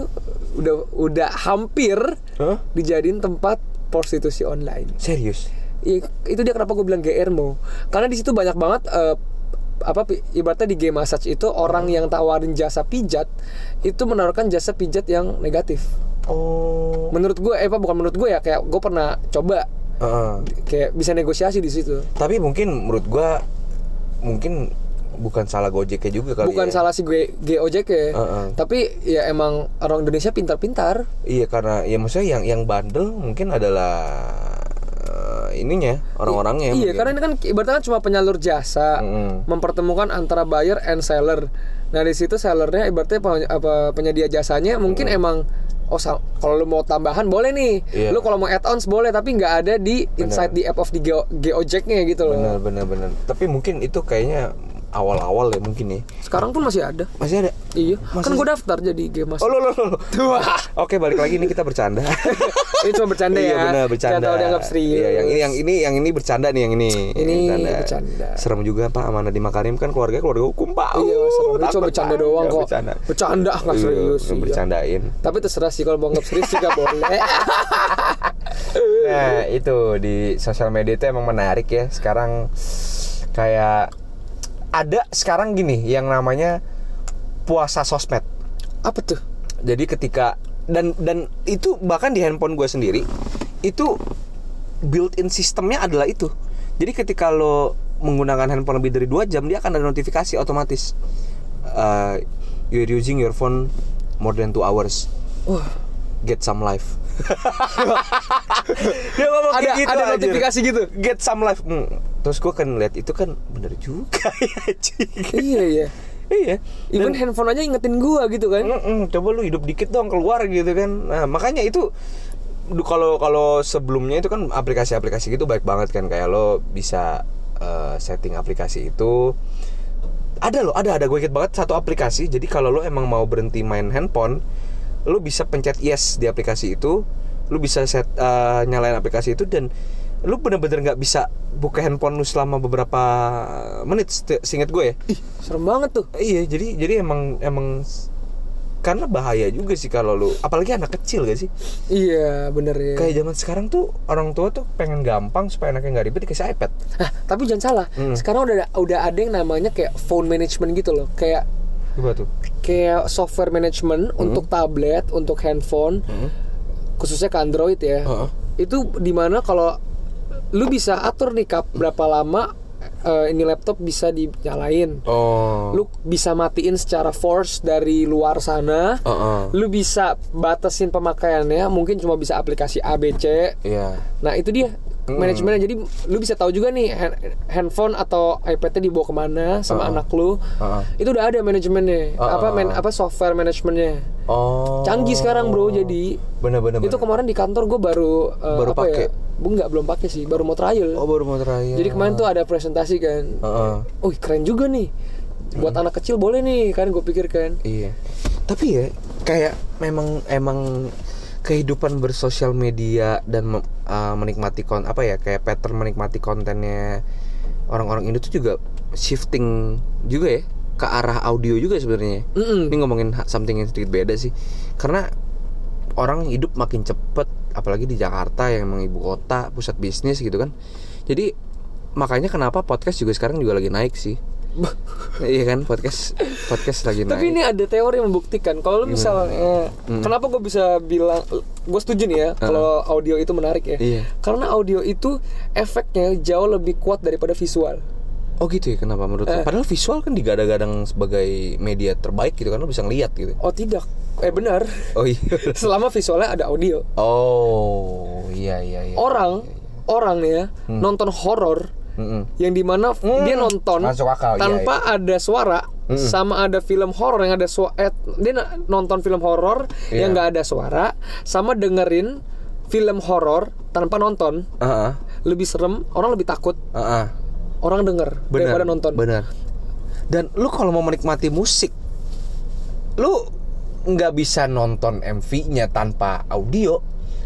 udah udah hampir Hah? dijadiin tempat prostitusi online. serius Iya, itu dia kenapa gue bilang G Ermo karena di situ banyak banget eh, apa ibaratnya di G Massage itu orang yang tawarin jasa pijat itu menawarkan jasa pijat yang negatif. oh Menurut gue, eh apa bukan menurut gue ya kayak gue pernah coba Heeh. kayak bisa negosiasi di situ. tapi mungkin menurut gua mungkin bukan salah Gojeknya juga kali Bukan ya. salah si gue GOJK ya, Heeh. tapi ya emang orang Indonesia pintar-pintar. Iya karena ya maksudnya yang yang bandel mungkin adalah eh, ininya orang-orangnya. Iya, mungkin. karena ini kan ibaratnya kan cuma penyalur jasa, Mm-mm. mempertemukan antara buyer and seller. Nah di situ sellernya ibaratnya apa penyedia jasanya mungkin emang oh kalau lu mau tambahan boleh nih, Iya. lu kalau mau add-ons boleh tapi nggak ada di inside the app of the Go- Gojek-nya gitu loh. benar benar benar. Tapi mungkin itu kayaknya awal-awal ya mungkin ya. Sekarang pun masih ada. Masih ada. Iya, Masih- kan gue daftar jadi game master. Oh lo lo lo. Oke balik lagi ini kita bercanda. Ini cuma bercanda ya. Iya benar bercanda. Jangan tahu dianggap serius. Iya yang ini yang ini yang ini bercanda nih yang ini. Ini bercanda. Serem juga Pak Amanah di Makarim kan keluarga keluarga hukum Pak. Iya, seru. Ini cuma bercanda doang Ya, kok. Bercanda. Bercanda, nggak Iya, serius, iya. Bercandain. Tapi terserah sih kalau mau anggap serius juga boleh. Nah itu di sosial media itu emang menarik ya sekarang kayak ada sekarang gini yang namanya puasa sosmed. Apa tuh? Jadi ketika dan dan itu bahkan di handphone gue sendiri itu built-in sistemnya adalah itu. Jadi ketika lo menggunakan handphone lebih dari dua jam dia akan ada notifikasi otomatis. Uh, you're using your phone more than two hours. Wah, Get some life. dia ngomong ada gitu, ada anjir. notifikasi gitu. Get some life. Hmm. Terus gue kan lihat itu kan bener juga ya iya iya. Iya. Even handphone aja ingetin gua gitu kan. Mm-mm, coba lu hidup dikit dong keluar gitu kan. Nah, makanya itu kalau kalau sebelumnya itu kan aplikasi-aplikasi gitu baik banget kan kayak lo bisa eh, setting aplikasi itu ada loh, ada ada gue inget banget satu aplikasi. Jadi kalau lo emang mau berhenti main handphone, lo bisa pencet yes di aplikasi itu, lo bisa set eh, nyalain aplikasi itu dan lo bener-bener nggak bisa buka handphone lu selama beberapa menit, seinget gue ya. Ih, serem banget tuh. Iya, jadi jadi emang emang karena bahaya juga sih kalau lu apalagi anak kecil gak sih? Iya, bener ya. Kayak zaman sekarang tuh orang tua tuh pengen gampang supaya anaknya nggak ribet dikasih iPad. Ah, tapi jangan salah. Hmm. Sekarang udah udah ada yang namanya kayak phone management gitu loh. Kayak Coba tuh. kayak software management Hmm. untuk tablet, untuk handphone, khususnya ke Android ya. Heeh. Itu di mana kalau lu bisa atur nih kap berapa lama eh, ini laptop bisa dinyalain. Oh. Lu bisa matiin secara force dari luar sana. Heeh. Lu bisa batasin pemakaiannya, mungkin cuma bisa aplikasi A, B, C. Iya. Nah itu dia manajemennya. Jadi lu bisa tahu juga nih hand- handphone atau iPadnya dibawa ke mana sama anak lu. Heeh. Itu udah ada manajemennya. Uh-uh. Apa man, apa software manajemennya. Oh. Canggih sekarang bro. Jadi Bener-bener. itu kemarin di kantor gue baru eh, Baru apa pakai? ya? Bu nggak belum pakai sih, baru mau trial. Oh baru mau terakhir. Jadi kemarin tuh ada presentasi kan. Heeh. Oh keren juga nih. Buat anak kecil boleh nih kan gue pikir kan. Iya. Tapi ya kayak memang emang kehidupan bersosial media dan uh, menikmati kon apa ya kayak pattern menikmati kontennya orang-orang Indo tuh juga shifting juga ya ke arah audio juga sebenarnya. Mm-mm. Ini ngomongin something yang sedikit beda sih. Karena orang hidup makin cepet apalagi di Jakarta yang emang ibu kota, pusat bisnis gitu kan. Jadi makanya kenapa podcast juga sekarang juga lagi naik sih. iya kan podcast podcast lagi naik. Tapi ini ada teori yang membuktikan kalau misalnya Hmm. kenapa gue bisa bilang gue setuju nih ya kalau audio itu menarik ya. Iya. Karena audio itu efeknya jauh lebih kuat daripada visual. Oh gitu ya kenapa menurut Eh. Padahal visual kan digadang-gadang sebagai media terbaik gitu kan lo bisa ngeliat gitu. Oh tidak. Eh benar. Oh iya. Selama visualnya ada audio. oh iya iya iya. Orang orang nih ya nonton horor Mm-mm. yang di mana Hmm. dia nonton Masuk akal, iya, tanpa ada suara sama ada film horor yang ada suara eh, dia nonton film horor Iya. yang nggak ada suara sama dengerin film horor tanpa nonton ah, lebih serem orang lebih takut ah. orang denger Benar. daripada nonton Benar. Dan lu kalau mau menikmati musik, lu nggak bisa nonton MV-nya tanpa audio,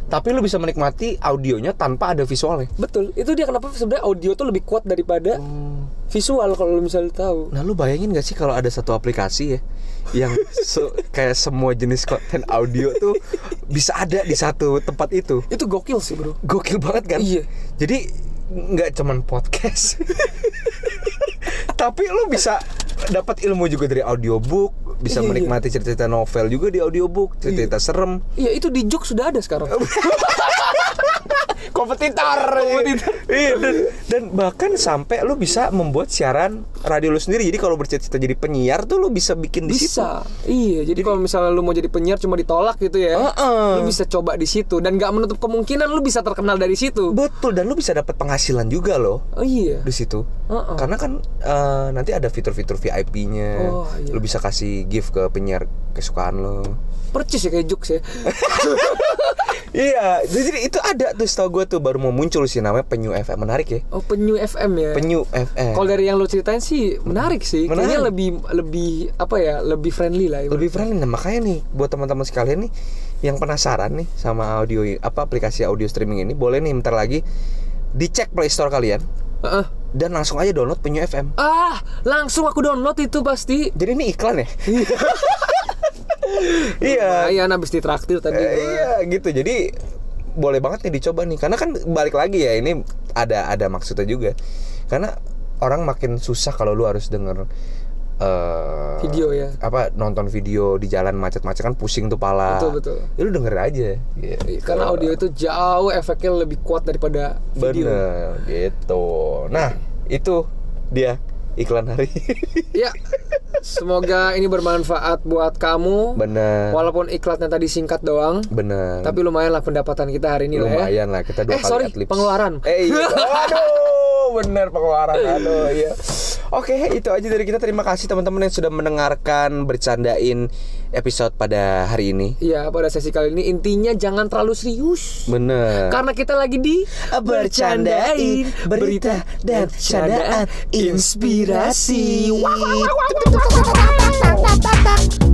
tapi lu bisa menikmati audionya tanpa ada visualnya. betul itu dia kenapa sebenarnya audio tuh lebih kuat daripada Hmm. visual kalau lu misalnya tahu Nah lu bayangin gak sih kalau ada satu aplikasi ya yang se- kayak semua jenis konten audio tuh bisa ada di satu tempat itu. itu gokil sih bro Gokil banget kan? Iya. Jadi nggak cuman podcast, tapi lu bisa dapat ilmu juga dari audiobook, bisa Iya, iya. menikmati cerita-cerita novel juga di audiobook, cerita-cerita serem. iya itu di Jok sudah ada sekarang kompetitor. Iya, dan, dan bahkan sampai lu bisa membuat siaran radio lu sendiri. Jadi kalau bercita-cita jadi penyiar tuh lu bisa bikin di situ. bisa iya jadi, kalau misalnya lu mau jadi penyiar cuma ditolak gitu ya Heeh. lu bisa coba di situ dan nggak menutup kemungkinan lu bisa terkenal dari situ Betul dan lu bisa dapat penghasilan juga loh oh iya di situ. Heeh. Karena kan eh, nanti ada fitur-fitur VIP-nya. Oh, iya. Lu bisa kasih gift ke penyiar kesukaan lo. Percis ya kayak jokes ya Iya, jadi itu ada tuh setahu gue tuh baru mau muncul sih namanya Penyu FM menarik ya. oh penyu FM ya Penyu FM. kalau dari yang lo ceritain sih menarik sih kayaknya Menarik. lebih lebih apa ya lebih friendly lah lebih friendly nah, makanya nih buat teman-teman sekalian nih yang penasaran nih sama audio apa aplikasi audio streaming ini boleh nih bentar lagi dicek Play Store kalian Heeh. dan langsung aja download Penyu FM. ah langsung aku download itu pasti Jadi ini iklan ya? iya. Lumayan habis ditraktir tadi Eh, iya gitu. Jadi boleh banget nih dicoba nih karena kan balik lagi ya ini ada ada maksudnya juga. Karena orang makin susah kalau lu harus denger eh Video ya. apa nonton video di jalan macet-macet kan pusing tuh pala Betul, betul. ya lu denger aja gitu. Karena audio itu jauh efeknya lebih kuat daripada video. bener gitu nah itu dia iklan hari Ya, semoga ini bermanfaat buat kamu. bener Walaupun iklannya tadi singkat doang, bener tapi lumayan lah pendapatan kita hari ini lah ya. lumayan lah kita dua Eh, kali sorry, adlibs. pengeluaran. eh iya aduh bener pengeluaran aduh iya oke itu aja dari kita terima kasih teman-teman yang sudah mendengarkan bercandain episode pada hari ini Iya, pada sesi kali ini intinya jangan terlalu serius. bener Karena kita lagi di bercandain berita dan candaan inspirasi. Wow, wow, wow, wow, wow, wow, wow.